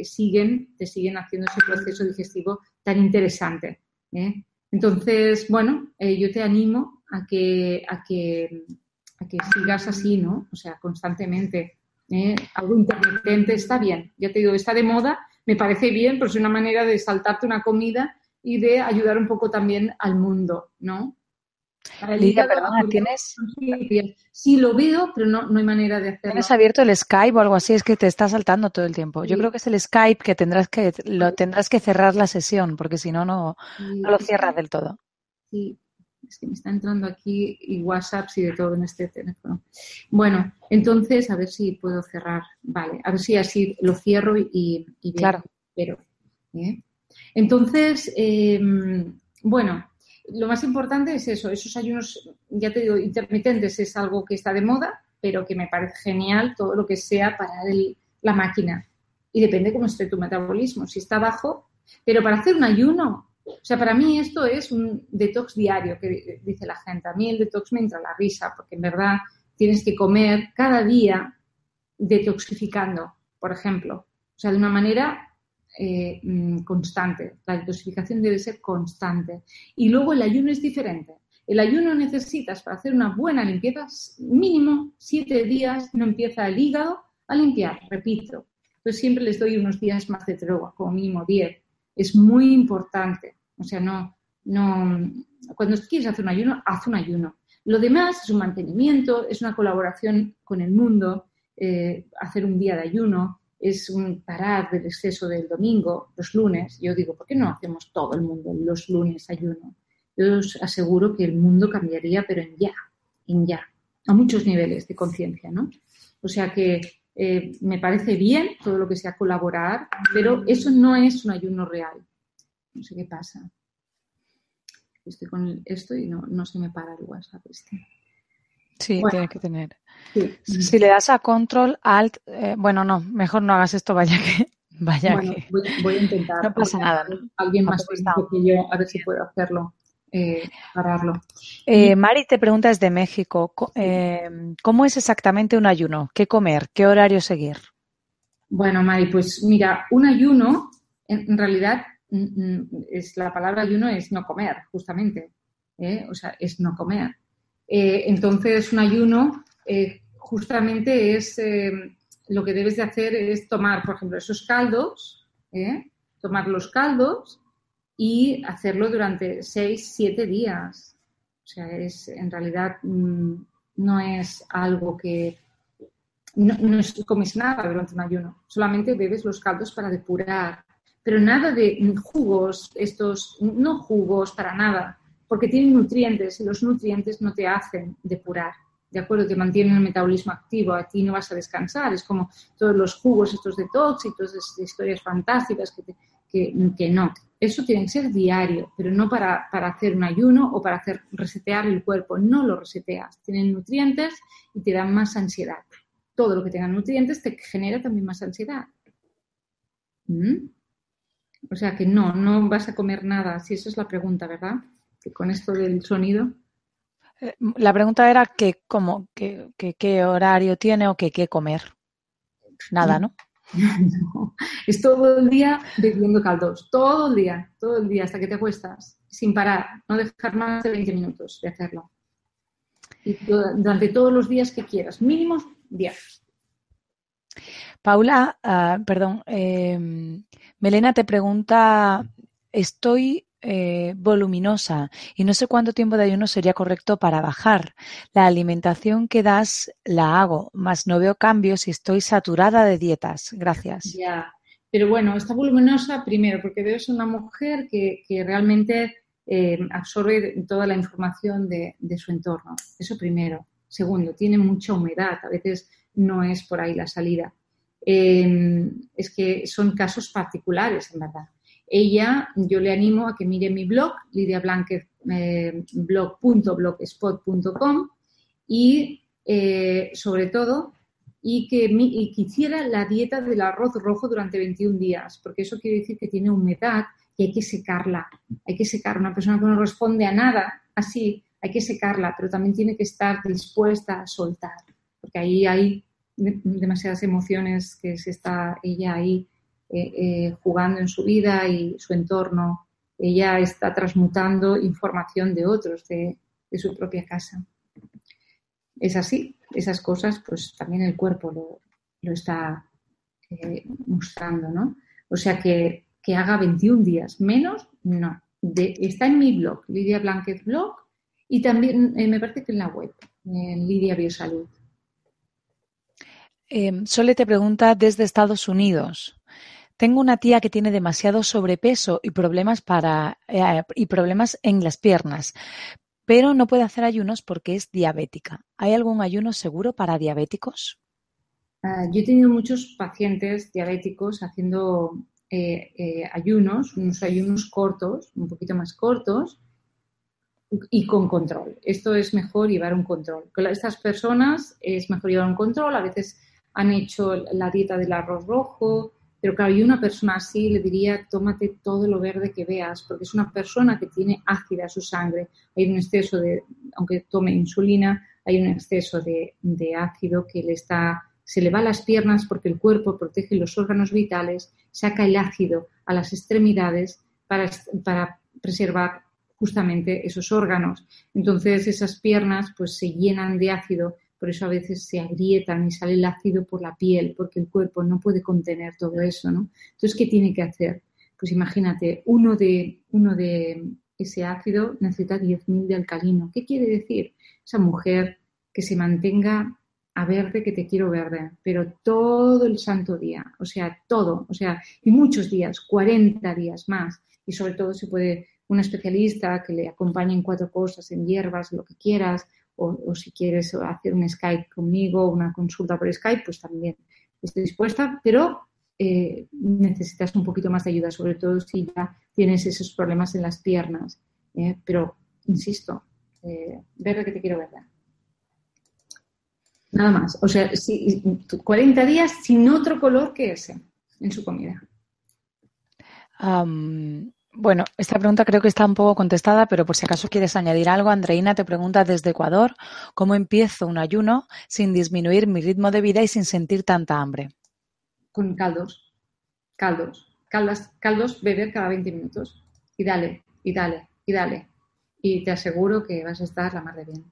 siguen, te siguen haciendo ese proceso digestivo tan interesante. ¿eh? Entonces, bueno, eh, yo te animo a que, a que, a que sigas así, ¿no? O sea, constantemente. Algo intermitente está bien. Ya te digo, está de moda me parece bien, pero es una manera de saltarte una comida y de ayudar un poco también al mundo, ¿no? Lidia, perdona, ¿tienes...? Sí, lo veo, pero no, no hay manera de hacerlo. ¿Tienes abierto el Skype o algo así? Es que te está saltando todo el tiempo. Yo creo que es el Skype que tendrás que, lo tendrás que cerrar la sesión, porque si no, no, no lo cierras del todo. Sí, es que me está entrando aquí y WhatsApp y de todo en este teléfono. Bueno, entonces a ver si puedo cerrar. Vale, a ver si así lo cierro y, y claro. Pero, ¿eh? Entonces, em, bueno, lo más importante es eso, esos ayunos, ya te digo, intermitentes es algo que está de moda, pero que me parece genial todo lo que sea para la máquina. Y depende cómo esté tu metabolismo. Si está bajo, pero para hacer un ayuno, o sea, para mí esto es un detox diario, que dice la gente. A mí el detox me entra la risa, porque en verdad tienes que comer cada día detoxificando, por ejemplo. O sea, de una manera eh, mm, constante. La detoxificación debe ser constante. Y luego el ayuno es diferente. El ayuno necesitas para hacer una buena limpieza, mínimo siete días no empieza el hígado a limpiar, repito. Entonces siempre les doy unos días más de tregua, como mínimo diez. Es muy importante. O sea, no, no, cuando quieres hacer un ayuno, haz un ayuno. Lo demás es un mantenimiento, es una colaboración con el mundo, eh, hacer un día de ayuno, es un parar del exceso del domingo, los lunes. Yo digo, ¿por qué no hacemos todo el mundo los lunes ayuno? Yo os aseguro que el mundo cambiaría, pero en ya, en ya, a muchos niveles de conciencia, ¿no? O sea que eh, me parece bien todo lo que sea colaborar, pero eso no es un ayuno real. No sé qué pasa. Estoy con esto y no, no se me para el WhatsApp este. Sí, tiene que tener. Si le das a control, alt, eh, bueno, no, mejor no hagas esto, vaya que. *laughs* Vaya que... Voy, a intentar. No pasa nada. Alguien más que yo, a ver si puedo hacerlo, eh, pararlo. Eh, Mari te pregunta desde México, ¿cómo es exactamente un ayuno? ¿Qué comer? ¿Qué horario seguir? Bueno, Mari, pues mira, un ayuno, en, realidad, es la palabra ayuno es no comer, justamente. O sea, es no comer. entonces, un ayuno eh, justamente es eh, lo que debes de hacer es tomar, por ejemplo, esos caldos, ¿eh? tomar los caldos y hacerlo durante seis, siete días. O sea, es en realidad mm, no es algo que no, no comes nada durante un ayuno, solamente bebes los caldos para depurar, pero nada de jugos, estos, no jugos para nada, porque tienen nutrientes y los nutrientes no te hacen depurar. ¿de acuerdo? Te mantienen el metabolismo activo, a ti no vas a descansar, es como todos los jugos estos de tóxicos, de historias fantásticas que, que, no. Eso tiene que ser diario, pero no para, hacer un ayuno o para hacer resetear el cuerpo, no lo reseteas. Tienen nutrientes y te dan más ansiedad. Todo lo que tenga nutrientes te genera también más ansiedad. ¿Mm? O sea que no, no vas a comer nada, si esa es la pregunta, ¿verdad? Que con esto del sonido. Eh, la pregunta era que, como, que, qué horario tiene o que qué comer. Nada, ¿no? *laughs* no. Es todo el día bebiendo caldos, todo el día, todo el día, hasta que te acuestas, sin parar, no dejar más de 20 minutos de hacerlo. Y durante todos los días que quieras, mínimo 10. Paula, ah, perdón, eh, Melena te pregunta, estoy eh, voluminosa y no sé cuánto tiempo de ayuno sería correcto para bajar. La alimentación que das la hago, más no veo cambios y estoy saturada de dietas. Gracias. Ya, pero bueno, está voluminosa primero porque debes una mujer que, realmente eh, absorbe toda la información de, su entorno. Eso primero. Segundo, tiene mucha humedad. A veces no es por ahí la salida. Eh, es que son casos particulares, en verdad ella, yo le animo a que mire mi blog, lidiablanquezblog.blogspot.com eh, y eh, sobre todo y que, hiciera la dieta del arroz rojo durante 21 días, porque eso quiere decir que tiene humedad y hay que secarla. Hay que secar. Una persona que no responde a nada así, hay que secarla, pero también tiene que estar dispuesta a soltar, porque ahí hay demasiadas emociones que se está ella ahí eh, eh, jugando en su vida y su entorno. Ella está transmutando información de otros, de, su propia casa. Es así, esas cosas, pues también el cuerpo lo, está eh, mostrando, ¿no? O sea que, que, haga 21 días, menos, no. está en mi blog, Lidia Blanquez Blog, Y también me parece que en la web, en Lidia Biosalud. Eh, Sole te pregunta desde Estados Unidos. Tengo una tía que tiene demasiado sobrepeso y problemas para eh, y problemas en las piernas, pero no puede hacer ayunos porque es diabética. ¿Hay algún ayuno seguro para diabéticos? Ah, yo he tenido muchos pacientes diabéticos haciendo eh, eh, ayunos, unos ayunos cortos, un poquito más cortos, y con control. Esto es mejor llevar un control. Con estas personas es mejor llevar un control. A veces han hecho la dieta del arroz rojo, pero claro, yo una persona así le diría, tómate todo lo verde que veas, porque es una persona que tiene ácida su sangre. Hay un exceso de, aunque tome insulina, hay un exceso de, ácido que le está, se le va a las piernas porque el cuerpo protege los órganos vitales, saca el ácido a las extremidades para, para preservar justamente esos órganos. Entonces esas piernas pues se llenan de ácido por eso a veces se agrietan y sale el ácido por la piel, porque el cuerpo no puede contener todo eso, ¿no? Entonces, ¿qué tiene que hacer? Pues imagínate, uno de, uno de ese ácido necesita 10.000 de alcalino. ¿Qué quiere decir? Esa mujer que se mantenga a verde que te quiero verde, pero todo el santo día, o sea, todo, o sea, y muchos días, 40 días más, y sobre todo se puede un especialista que le acompañe en cuatro cosas, en hierbas, lo que quieras, o, si quieres hacer un Skype conmigo, una consulta por Skype, pues también estoy dispuesta, pero eh, necesitas un poquito más de ayuda, sobre todo si ya tienes esos problemas en las piernas. ¿eh? pero, insisto, eh, verde que te quiero ver. Nada más. O sea, si, 40 días sin otro color que ese en su comida. Bueno, esta pregunta creo que está un poco contestada, pero por si acaso quieres añadir algo, Andreina te pregunta desde Ecuador, ¿cómo empiezo un ayuno sin disminuir mi ritmo de vida y sin sentir tanta hambre? Con caldos, caldos, caldos, caldos beber cada 20 minutos y dale, y dale, y dale. Y te aseguro que vas a estar la más de bien.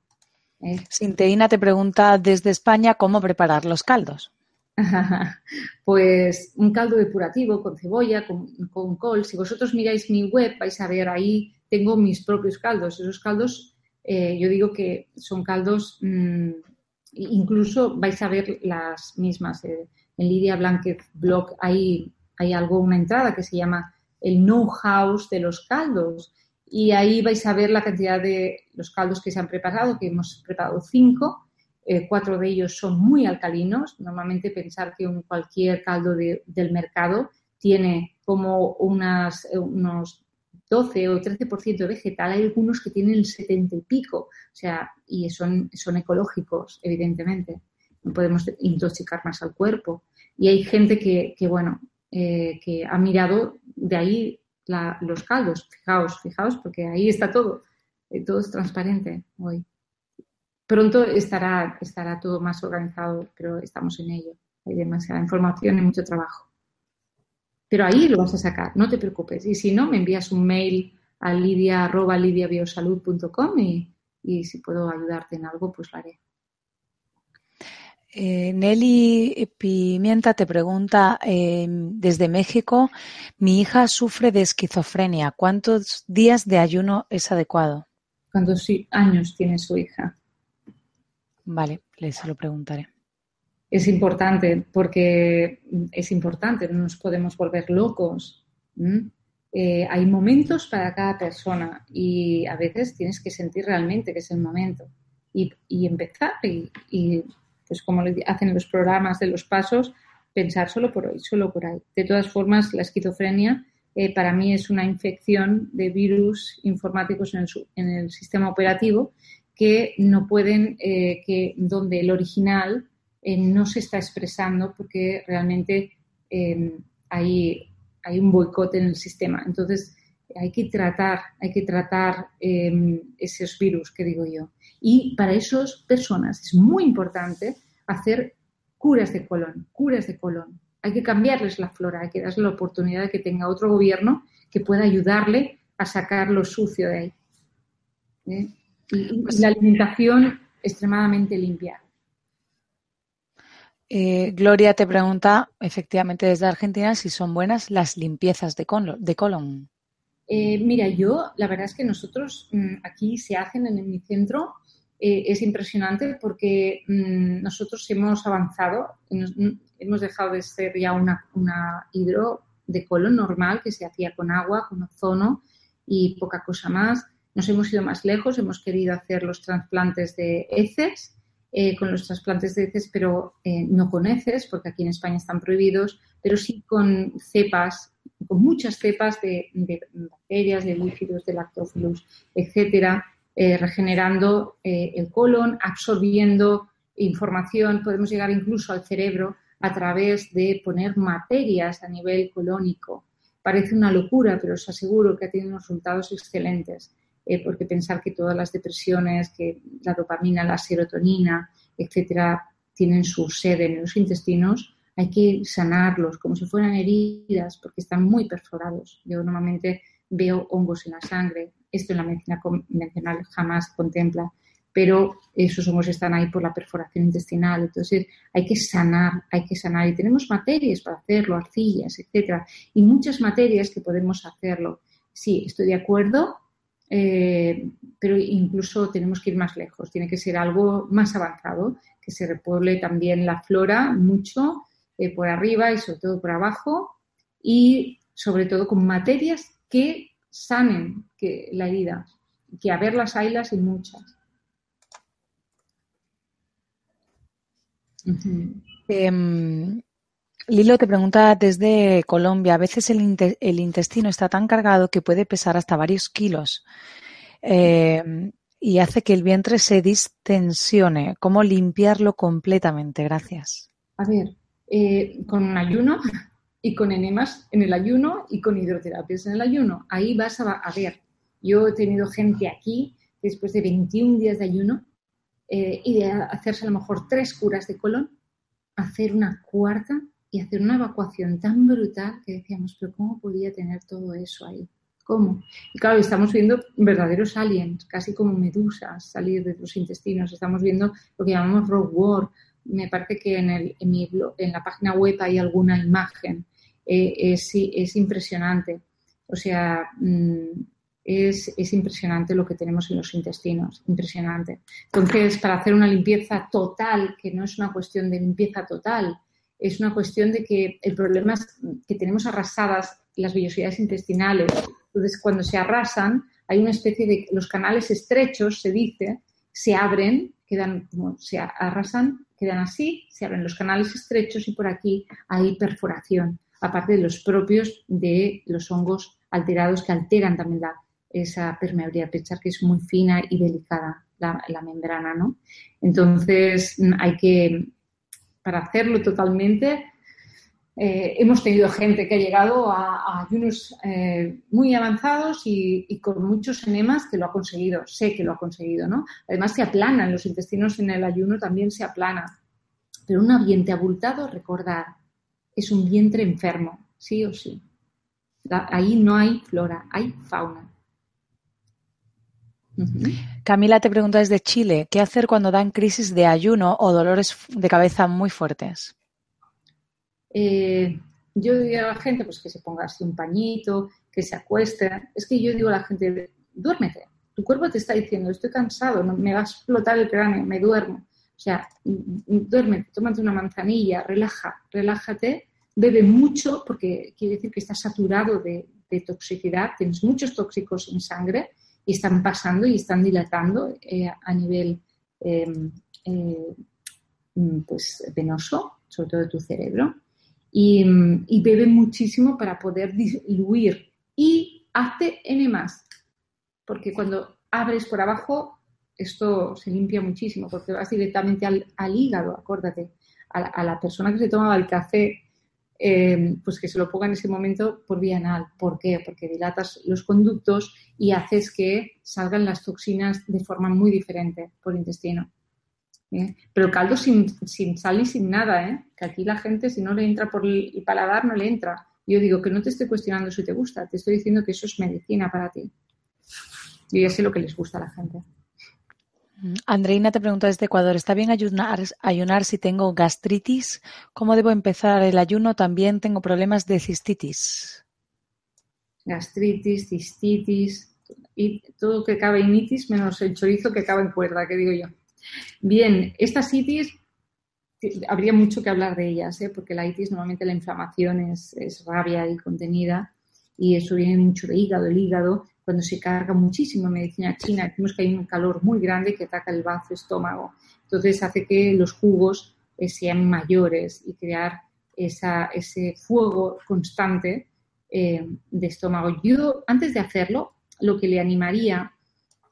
¿eh? Sinteína te pregunta desde España cómo preparar los caldos. *laughs* pues un caldo depurativo con cebolla, con, col. Si vosotros miráis mi web, vais a ver ahí, tengo mis propios caldos. Esos caldos, eh, yo digo que son caldos, mm, incluso vais a ver las mismas. Eh, en Lidia Blanquet Blog hay, hay algo, una entrada que se llama el know-how de los caldos. Y ahí vais a ver la cantidad de los caldos que se han preparado, que hemos preparado cinco eh, cuatro de ellos son muy alcalinos. Normalmente pensar que un, cualquier caldo del mercado tiene como unas, eh, unos 12 o 13% vegetal, hay algunos que tienen el 70 y pico, o sea, y son, son ecológicos, evidentemente. No podemos intoxicar más al cuerpo. Y hay gente que, bueno, eh, que ha mirado de ahí los caldos. Fijaos, fijaos, porque ahí está todo. todo es transparente hoy. Pronto estará, estará todo más organizado, pero estamos en ello. Hay demasiada información y mucho trabajo. Pero ahí lo vas a sacar, no te preocupes. Y si no, me envías un mail a lidia.lidiabiosalud.com y, y si puedo ayudarte en algo, pues lo haré. Eh, Nelly Pimienta te pregunta em, desde México, mi hija sufre de esquizofrenia. ¿Cuántos días de ayuno es adecuado? ¿Cuántos años tiene su hija? Vale, les lo preguntaré. Es importante porque es importante, no nos podemos volver locos. Eh, hay momentos para cada persona y a veces tienes que sentir realmente que es el momento y, empezar y, pues como hacen los programas de los pasos, pensar solo por hoy, solo por ahí. De todas formas, la esquizofrenia eh, para mí es una infección de virus informáticos en el, en el sistema operativo que no pueden, eh, que donde el original eh, no se está expresando porque realmente em, hay, hay un boicot en el sistema. Entonces, hay que tratar, hay que tratar em, esos virus que digo yo. Y para esas personas es muy importante hacer curas de colon, curas de colon. Hay que cambiarles la flora, hay que darle la oportunidad de que tenga otro gobierno que pueda ayudarle a sacar lo sucio de ahí. Y, pues la alimentación extremadamente limpia. Eh, Gloria te pregunta, efectivamente desde Argentina, si son buenas las limpiezas de, colon. Eh, mira, yo, la verdad es que nosotros mm, aquí se hacen en, mi centro, eh, es impresionante porque mm, nosotros hemos avanzado, mm, hemos dejado de ser ya una, una hidro de colon normal que se hacía con agua, con ozono y poca cosa más. Nos hemos ido más lejos, hemos querido hacer los trasplantes de heces, eh, con los trasplantes de heces, pero no con heces, porque aquí en España están prohibidos, pero sí con cepas con muchas cepas de, bacterias, de líquidos, de lactofilus, etcétera, eh, regenerando eh, el colon, absorbiendo información, podemos llegar incluso al cerebro a través de poner materias a nivel colónico. Parece una locura, pero os aseguro que ha tenido unos resultados excelentes, eh, porque pensar que todas las depresiones, que la dopamina, la serotonina, etcétera, tienen su sede en los intestinos, hay que sanarlos como si fueran heridas porque están muy perforados. Yo normalmente veo hongos en la sangre. Esto en la medicina convencional jamás contempla, pero esos hongos están ahí por la perforación intestinal. Entonces hay que sanar, hay que sanar. Y tenemos materias para hacerlo, arcillas, etcétera, y muchas materias que podemos hacerlo. Sí, estoy de acuerdo, eh, pero incluso tenemos que ir más lejos. Tiene que ser algo más avanzado, que se repueble también la flora mucho eh, por arriba y sobre todo por abajo y sobre todo con materias que sanen que la herida, que a ver las haylas y muchas. Em, Lilo te pregunta desde Colombia, a veces el, intestino está tan cargado que puede pesar hasta varios kilos em, y hace que el vientre se distensione. ¿Cómo limpiarlo completamente? Gracias. A ver, eh, con un ayuno y con enemas en el ayuno y con hidroterapias en el ayuno. Ahí vas a, ver. Yo he tenido gente aquí después de 21 días de ayuno eh, y de hacerse a lo mejor tres curas de colon, hacer una cuarta y hacer una evacuación tan brutal que decíamos, pero ¿cómo podía tener todo eso ahí? ¿Cómo? Y claro, estamos viendo verdaderos aliens, casi como medusas salir de los intestinos. Estamos viendo lo que llamamos rogue war, me parece que en, el, en, mi en la página web hay alguna imagen. Eh, es, es, impresionante. O sea, mm, es, es, impresionante lo que tenemos en los intestinos, impresionante. Entonces, para hacer una limpieza total, que no es una cuestión de limpieza total, es una cuestión de que el problema es que tenemos arrasadas las vellosidades intestinales. Entonces, cuando se arrasan, hay una especie de los canales estrechos, se dice, se abren, quedan, se arrasan quedan así, se abren los canales estrechos y por aquí hay perforación, aparte de los propios de los hongos alterados que alteran también la, esa permeabilidad, pensar que es muy fina y delicada la, membrana, ¿no? Entonces hay que, para hacerlo totalmente, eh, hemos tenido gente que ha llegado a, ayunos eh, muy avanzados y, con muchos enemas que lo ha conseguido, sé que lo ha conseguido, ¿no? Además se aplanan, los intestinos en el ayuno también se aplanan. Pero un vientre abultado, recordar, es un vientre enfermo, sí o sí. ahí no hay flora, hay fauna. Camila te pregunta desde Chile, ¿qué hacer cuando dan crisis de ayuno o dolores de cabeza muy fuertes? Eh, yo digo a la gente pues que se ponga así un pañito, que se acueste. Es que yo digo a la gente, duérmete. Tu cuerpo te está diciendo, estoy cansado, me va a explotar el cráneo, me duermo. O sea, duérmete, tómate una manzanilla, relaja, relájate, bebe mucho porque quiere decir que estás saturado de, toxicidad, tienes muchos tóxicos en sangre y están pasando y están dilatando eh, a nivel em, eh, pues, venoso, sobre todo de tu cerebro y, bebe muchísimo para poder diluir. Y hazte N más, porque cuando abres por abajo, esto se limpia muchísimo, porque vas directamente al, hígado, acuérdate. A la, persona que se tomaba el café, eh, pues que se lo ponga en ese momento por vía anal. ¿Por qué? Porque dilatas los conductos y haces que salgan las toxinas de forma muy diferente por intestino. ¿eh? Pero el caldo sin, sin, sal y sin nada, ¿eh? que aquí la gente si no le entra por el paladar no le entra. Yo digo que no te estoy cuestionando si te gusta, te estoy diciendo que eso es medicina para ti. Yo ya sé lo que les gusta a la gente. Andreina te pregunta desde Ecuador, ¿está bien ayunar, si tengo gastritis? ¿Cómo debo empezar el ayuno? También tengo problemas de cistitis. gastritis, cistitis y todo que cabe en itis menos el chorizo que cabe en cuerda, que digo yo. Bien, estas itis habría mucho que hablar de ellas, ¿eh? porque la itis normalmente la inflamación es, es rabia y contenida y eso viene mucho de hígado. El hígado, cuando se carga muchísimo en medicina china, vemos que hay un calor muy grande que ataca el bazo estómago. Entonces hace que los jugos eh, sean mayores y crear esa, ese fuego constante eh, de estómago. Yo, antes de hacerlo, lo que le animaría,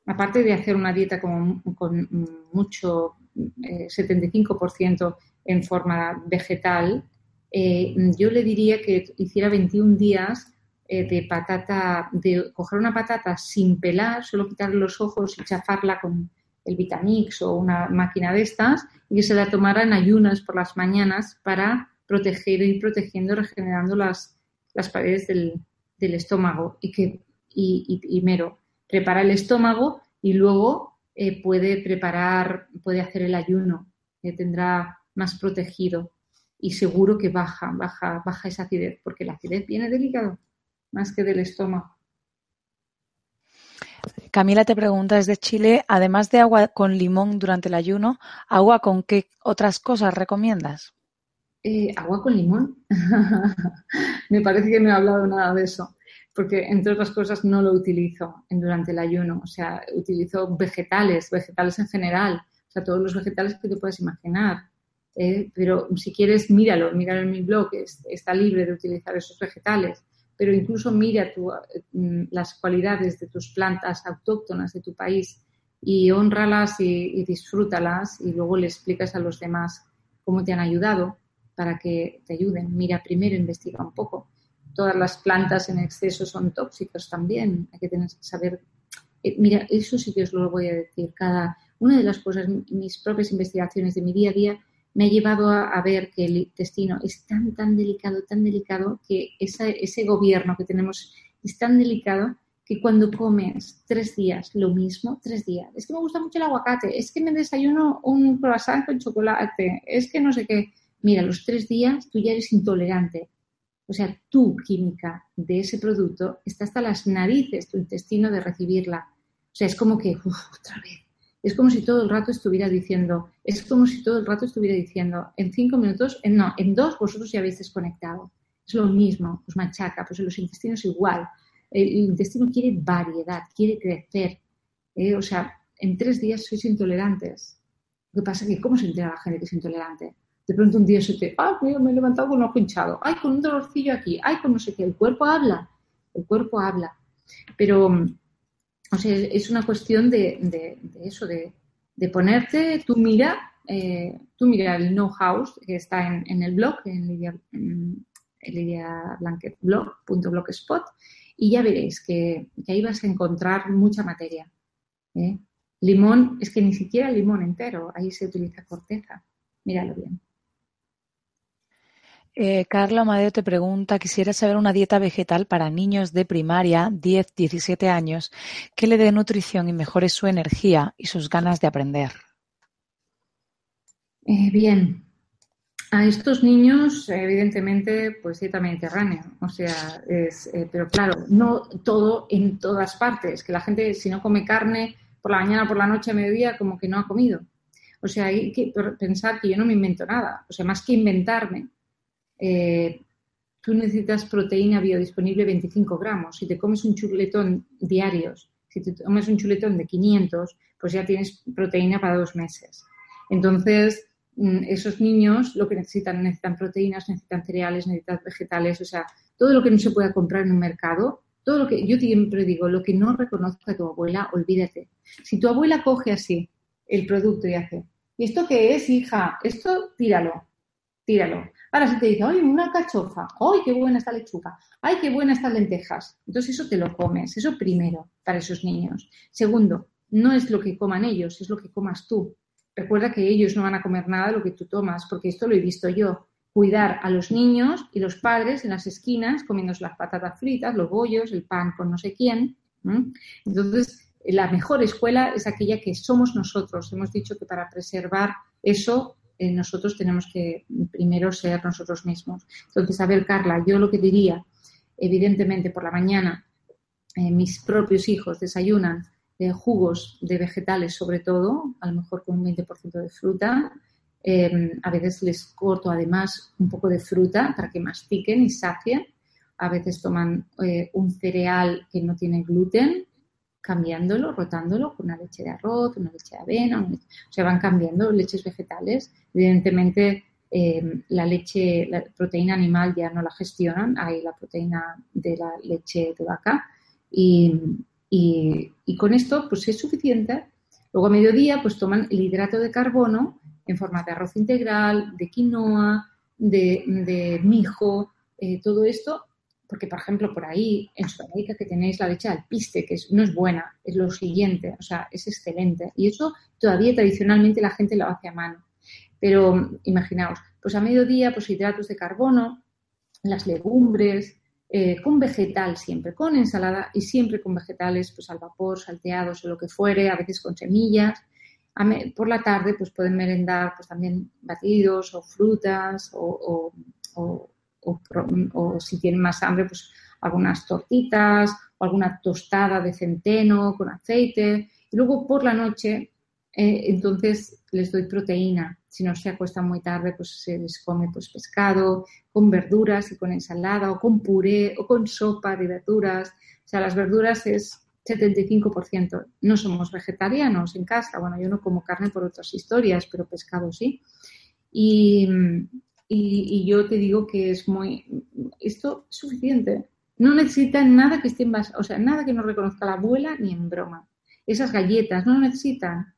aparte de hacer una dieta con, con mucho 75% eh, en forma vegetal, eh, yo le diría que hiciera 21 días eh, de patata, de coger una patata sin pelar, solo quitarle los ojos y chafarla con el Vitamix o una máquina de estas y que se la tomara en ayunas por las mañanas para proteger, ir protegiendo, regenerando las, las paredes del, estómago. Y que y, primero prepara el estómago y luego eh, puede preparar, puede hacer el ayuno, que tendrá más protegido. Y seguro que baja, baja, baja esa acidez, porque la acidez viene del hígado más que del estómago. Camila te pregunta desde Chile, además de agua con limón durante el ayuno, ¿agua con qué otras cosas recomiendas? Eh, agua con limón. *laughs* Me parece que no he hablado nada de eso porque entre otras cosas no lo utilizo durante el ayuno, o sea, utilizo vegetales, vegetales en general, o sea, todos los vegetales que te puedes imaginar. ¿eh? Pero si quieres, míralo, míralo en mi blog, está libre de utilizar esos vegetales, pero incluso mira mm, las cualidades de tus plantas autóctonas de tu país y honralas y, disfrútalas y luego le explicas a los demás cómo te han ayudado para que te ayuden. Mira, primero investiga un poco todas las plantas en exceso son tóxicas también. Hay que tener que saber. Eh, mira, eso sí que os lo voy a decir. Cada una de las cosas, mis propias investigaciones de mi día a día, me ha llevado a, ver que el intestino es tan, tan delicado, tan delicado, que ese gobierno que tenemos es tan delicado que cuando comes tres días lo mismo, tres días, es que me gusta mucho el aguacate, es que me desayuno un croissant con chocolate, es que no sé qué. Mira, los tres días tú ya eres intolerante o sea, tu química de ese producto está hasta las narices, tu intestino, de recibirla. O sea, es como que, otra vez. Es como si todo el rato estuviera diciendo, es como si todo el rato estuviera diciendo, en cinco minutos, en, no, en dos vosotros ya habéis desconectado. Es lo mismo, os machaca, pues en los intestinos igual. El, intestino quiere variedad, quiere crecer. ¿eh? O sea, en tres días sois intolerantes. Lo que pasa es que, ¿cómo se entera la gente que es intolerante? de pronto un día se te, ah, me he levantado con un ojo hinchado, ay, con un dolorcillo aquí, ay, con no sé qué, el cuerpo habla, el cuerpo habla. Pero, o sea, es una cuestión de, eso, de, ponerte, tú mira, eh, mira el No House, que está en, el blog, en Lidia, en lidiablanquetblog.blogspot, y ya veréis que, ahí vas a encontrar mucha materia. ¿eh? Limón, es que ni siquiera limón entero, ahí se utiliza corteza. Míralo bien. Eh, Carla Amadeo te pregunta, quisiera saber una dieta vegetal para niños de primaria, 10-17 años, que le dé nutrición y mejore su energía y sus ganas de aprender. Eh, bien, a estos niños, evidentemente, pues dieta mediterránea. O sea, es, eh, pero claro, no todo en todas partes. Que la gente, si no come carne por la mañana, por la noche, mediodía, como que no ha comido. O sea, hay que pensar que yo no me invento nada. O sea, más que inventarme, eh, tú necesitas proteína biodisponible 25 gramos. Si te comes un chuletón diarios, si te comes un chuletón de 500, pues ya tienes proteína para dos meses. Entonces, mm, esos niños lo que necesitan, necesitan proteínas, necesitan cereales, necesitan vegetales, o sea, todo lo que no se pueda comprar en un mercado, todo lo que yo siempre digo, lo que no reconozca tu abuela, olvídate. Si tu abuela coge así el producto y hace, ¿y esto qué es, hija? Esto tíralo, tíralo. Ahora si te dice, ¡ay, una cachofa! ¡Ay, qué buena esta lechuga! ¡Ay, qué buena estas lentejas! Entonces eso te lo comes, eso primero para esos niños. Segundo, no es lo que coman ellos, es lo que comas tú. Recuerda que ellos no van a comer nada de lo que tú tomas, porque esto lo he visto yo. Cuidar a los niños y los padres en las esquinas comiéndose las patatas fritas, los bollos, el pan con no sé quién. Entonces, la mejor escuela es aquella que somos nosotros. Hemos dicho que para preservar eso eh, nosotros tenemos que primero ser nosotros mismos. Entonces, a ver, Carla, yo lo que diría, evidentemente por la mañana, eh, mis propios hijos desayunan eh, jugos de vegetales sobre todo, a lo mejor con un 20% de fruta. a veces les corto además un poco de fruta para que mastiquen y sacien. A veces toman un cereal que no tiene gluten cambiándolo, rotándolo con una leche de arroz, una leche de avena, o sea, van cambiando leches vegetales. Evidentemente, eh, la leche, la proteína animal ya no la gestionan, hay la proteína de la leche de vaca y, con esto pues es suficiente. Luego a mediodía pues toman el hidrato de carbono en forma de arroz integral, de quinoa, de, mijo, eh, todo esto porque por ejemplo por ahí en Sudamérica que tenéis la leche de alpiste, que no es buena, es lo siguiente, o sea, es excelente. Y eso todavía tradicionalmente la gente lo hace a mano. Pero imaginaos, pues a mediodía, pues hidratos de carbono, las legumbres, eh, con vegetal siempre, con ensalada y siempre con vegetales, pues al vapor, salteados o lo que fuere, a veces con semillas. por la tarde, pues pueden merendar pues también batidos o frutas o o, si tienen más hambre, pues algunas tortitas o alguna tostada de centeno con aceite. Y luego por la noche, eh, entonces les doy proteína. Si no se acuestan muy tarde, pues se les come pues, pescado con verduras y con ensalada o con puré o con sopa de verduras. O sea, las verduras es 75%. No somos vegetarianos en casa. Bueno, yo no como carne por otras historias, pero pescado sí. Y, y, yo te digo que es muy, esto es suficiente. No necesitan nada que esté en o sea, nada que no reconozca la abuela ni en broma. Esas galletas no necesitan.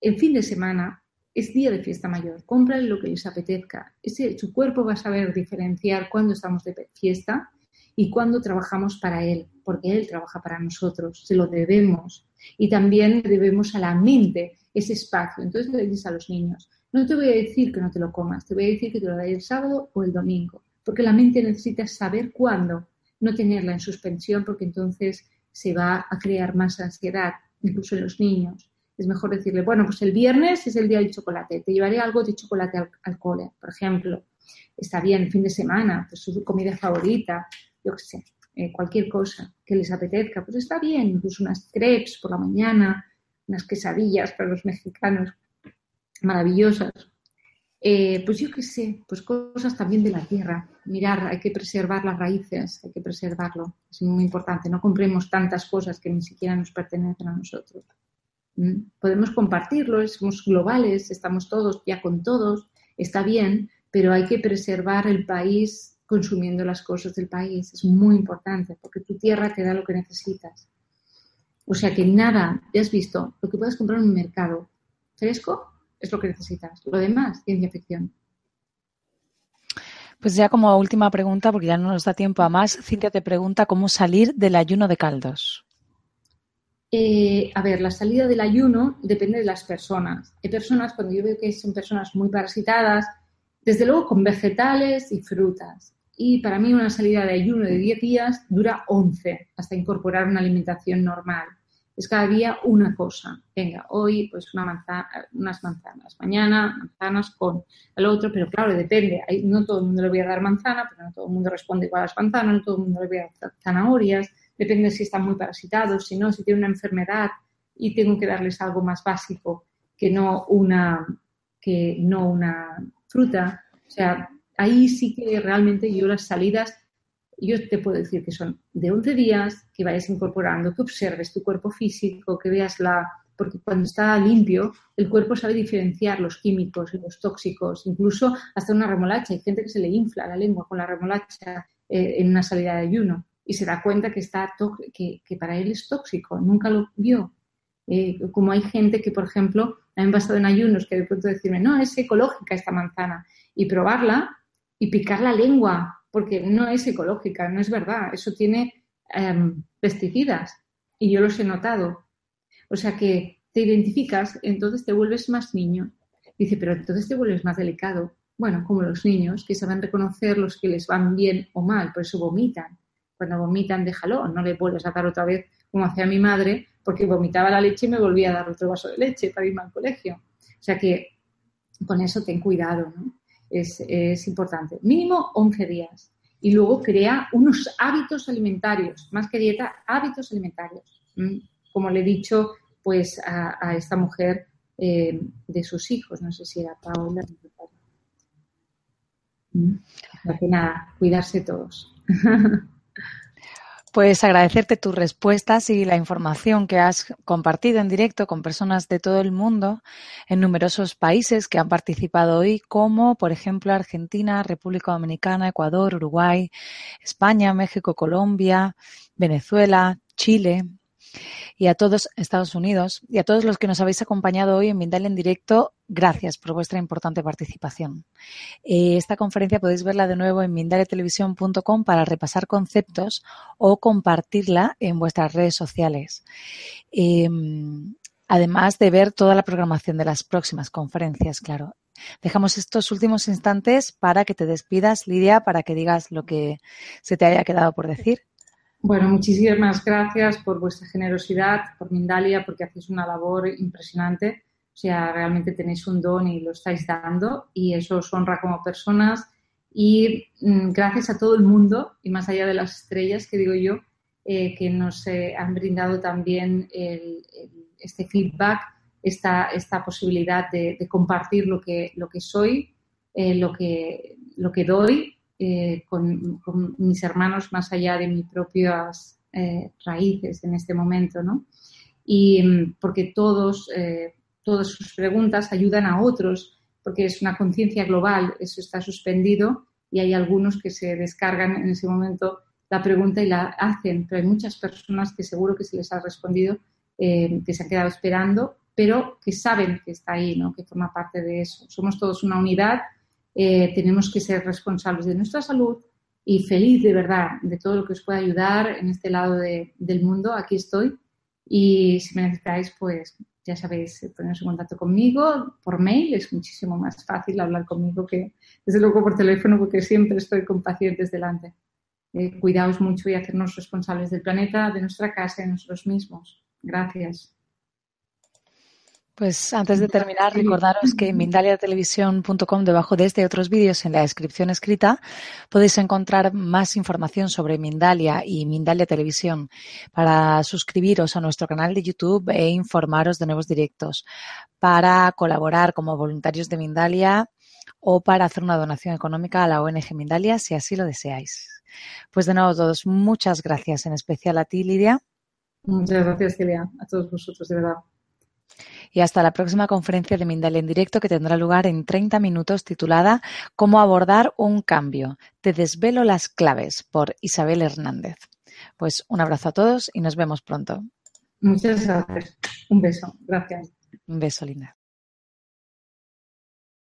El fin de semana es día de fiesta mayor. Cómprale lo que les apetezca. Ese, su cuerpo va a saber diferenciar cuándo estamos de fiesta y cuándo trabajamos para él, porque él trabaja para nosotros. Se lo debemos. Y también debemos a la mente ese espacio. Entonces le dices a los niños, no te voy a decir que no te lo comas, te voy a decir que te lo daré el sábado o el domingo, porque la mente necesita saber cuándo, no tenerla en suspensión, porque entonces se va a crear más ansiedad, incluso en los niños. Es mejor decirle, bueno, pues el viernes es el día del chocolate, te llevaré algo de chocolate al, cole, por ejemplo. Está bien, fin de semana, pues su comida favorita, yo qué sé, eh, cualquier cosa que les apetezca, pues está bien, incluso unas crepes por la mañana, unas quesadillas para los mexicanos, maravillosas. Eh, pues yo qué sé, pues cosas también de la tierra. Mirar, hay que preservar las raíces, hay que preservarlo. Es muy importante. No compremos tantas cosas que ni siquiera nos pertenecen a nosotros. ¿Mm? Podemos compartirlo, somos globales, estamos todos ya con todos, está bien, pero hay que preservar el país consumiendo las cosas del país. Es muy importante porque tu tierra te da lo que necesitas. O sea que nada, ya has visto, lo que puedes comprar en un mercado fresco es lo que necesitas. Lo demás, ciencia ficción. Pues ya como última pregunta, porque ya no nos da tiempo a más, Cintia te pregunta cómo salir del ayuno de caldos. Eh, a ver, la salida del ayuno depende de las personas. Hay personas, cuando yo veo que son personas muy parasitadas, desde luego con vegetales y frutas. Y para mí una salida de ayuno de 10 días dura 11 hasta incorporar una alimentación normal es cada día una cosa. Venga, hoy pues una manzana, unas manzanas, mañana manzanas con el otro, pero claro, depende. no todo el mundo le voy a dar manzana, porque no todo el mundo responde igual a las manzanas, no todo el mundo le voy a dar zanahorias, depende si están muy parasitados, si no, si tiene una enfermedad y tengo que darles algo más básico que no una, que no una fruta. O sea, ahí sí que realmente yo las salidas yo te puedo decir que son de 11 días, que vayas incorporando, que observes tu cuerpo físico, que veas la... Porque cuando está limpio, el cuerpo sabe diferenciar los químicos y los tóxicos, incluso hasta una remolacha. Hay gente que se le infla la lengua con la remolacha eh, en una salida de ayuno y se da cuenta que, está que, que para él es tóxico, nunca lo vio. Eh, como hay gente que, por ejemplo, han pasado en ayunos que de pronto decirme, no, es ecológica esta manzana, y probarla y picar la lengua porque no es ecológica, no es verdad, eso tiene em, pesticidas y yo los he notado. O sea que te identificas, entonces te vuelves más niño. Dice, pero entonces te vuelves más delicado. Bueno, como los niños que saben reconocer los que les van bien o mal, por eso vomitan. Cuando vomitan, déjalo, no le vuelves a dar otra vez como hacía mi madre, porque vomitaba la leche y me volvía a dar otro vaso de leche para irme al colegio. O sea que con eso ten cuidado, ¿no? Es, importante. Mínimo 11 días. y luego crea unos hábitos alimentarios, más que dieta, hábitos alimentarios. Como le he dicho pues a, esta mujer eh, de sus hijos, no sé si era Paula. que nada, cuidarse todos. *laughs* Pues agradecerte tus respuestas y la información que has compartido en directo con personas de todo el mundo en numerosos países que han participado hoy, como por ejemplo Argentina, República Dominicana, Ecuador, Uruguay, España, México, Colombia, Venezuela, Chile, y a todos Estados Unidos y a todos los que nos habéis acompañado hoy en Mindalia en directo, gracias por vuestra importante participación. Eh, esta conferencia podéis verla de nuevo en mindaliatelevisión.com para repasar conceptos o compartirla en vuestras redes sociales. Em, además de ver toda la programación de las próximas conferencias, claro. Dejamos estos últimos instantes para que te despidas, Lidia, para que digas lo que se te haya quedado por decir. Bueno, muchísimas gracias por vuestra generosidad, por Mindalia, porque hacéis una labor impresionante. O sea, realmente tenéis un don y lo estáis dando y eso os honra como personas. Y mm, gracias a todo el mundo y más allá de las estrellas, que digo yo, eh, que nos eh, han brindado también este feedback, esta, esta posibilidad de, compartir lo que, lo que soy, eh, lo, que, lo que doy eh, con, mis hermanos más allá de mis propias eh, raíces en este momento, ¿no? Y mm, porque todos, eh, todas sus preguntas ayudan a otros, porque es una conciencia global, eso está suspendido y hay algunos que se descargan en ese momento la pregunta y la hacen, pero hay muchas personas que seguro que se les ha respondido, que se han quedado esperando, pero que saben que está ahí, ¿no? que forma parte de eso. Somos todos una unidad eh, tenemos que ser responsables de nuestra salud y feliz de verdad de todo lo que os pueda ayudar en este lado del mundo. Aquí estoy y si me necesitáis, pues ya sabéis, poneros en contacto conmigo por mail. Es muchísimo más fácil hablar conmigo que desde luego por teléfono porque siempre estoy con pacientes delante. Eh, cuidaos mucho y hacernos responsables del planeta, de nuestra casa de nosotros mismos. Gracias. Pues antes de terminar, recordaros que en mindaliatelevisión.com, debajo de este y otros vídeos en la descripción escrita, podéis encontrar más información sobre Mindalia y Mindalia Televisión para suscribiros a nuestro canal de YouTube e informaros de nuevos directos, para colaborar como voluntarios de Mindalia o para hacer una donación económica a la ONG Mindalia si así lo deseáis. Pues de nuevo todos, muchas gracias, en especial a ti, Lidia. Muchas gracias, Celia, a todos vosotros, de verdad y hasta la próxima conferencia de Mindalia en directo que tendrá lugar en 30 minutos titulada Cómo abordar un cambio. Te desvelo las claves por Isabel Hernández. Pues un abrazo a todos y nos vemos pronto. Muchas gracias. Un beso. Gracias. Un beso, linda.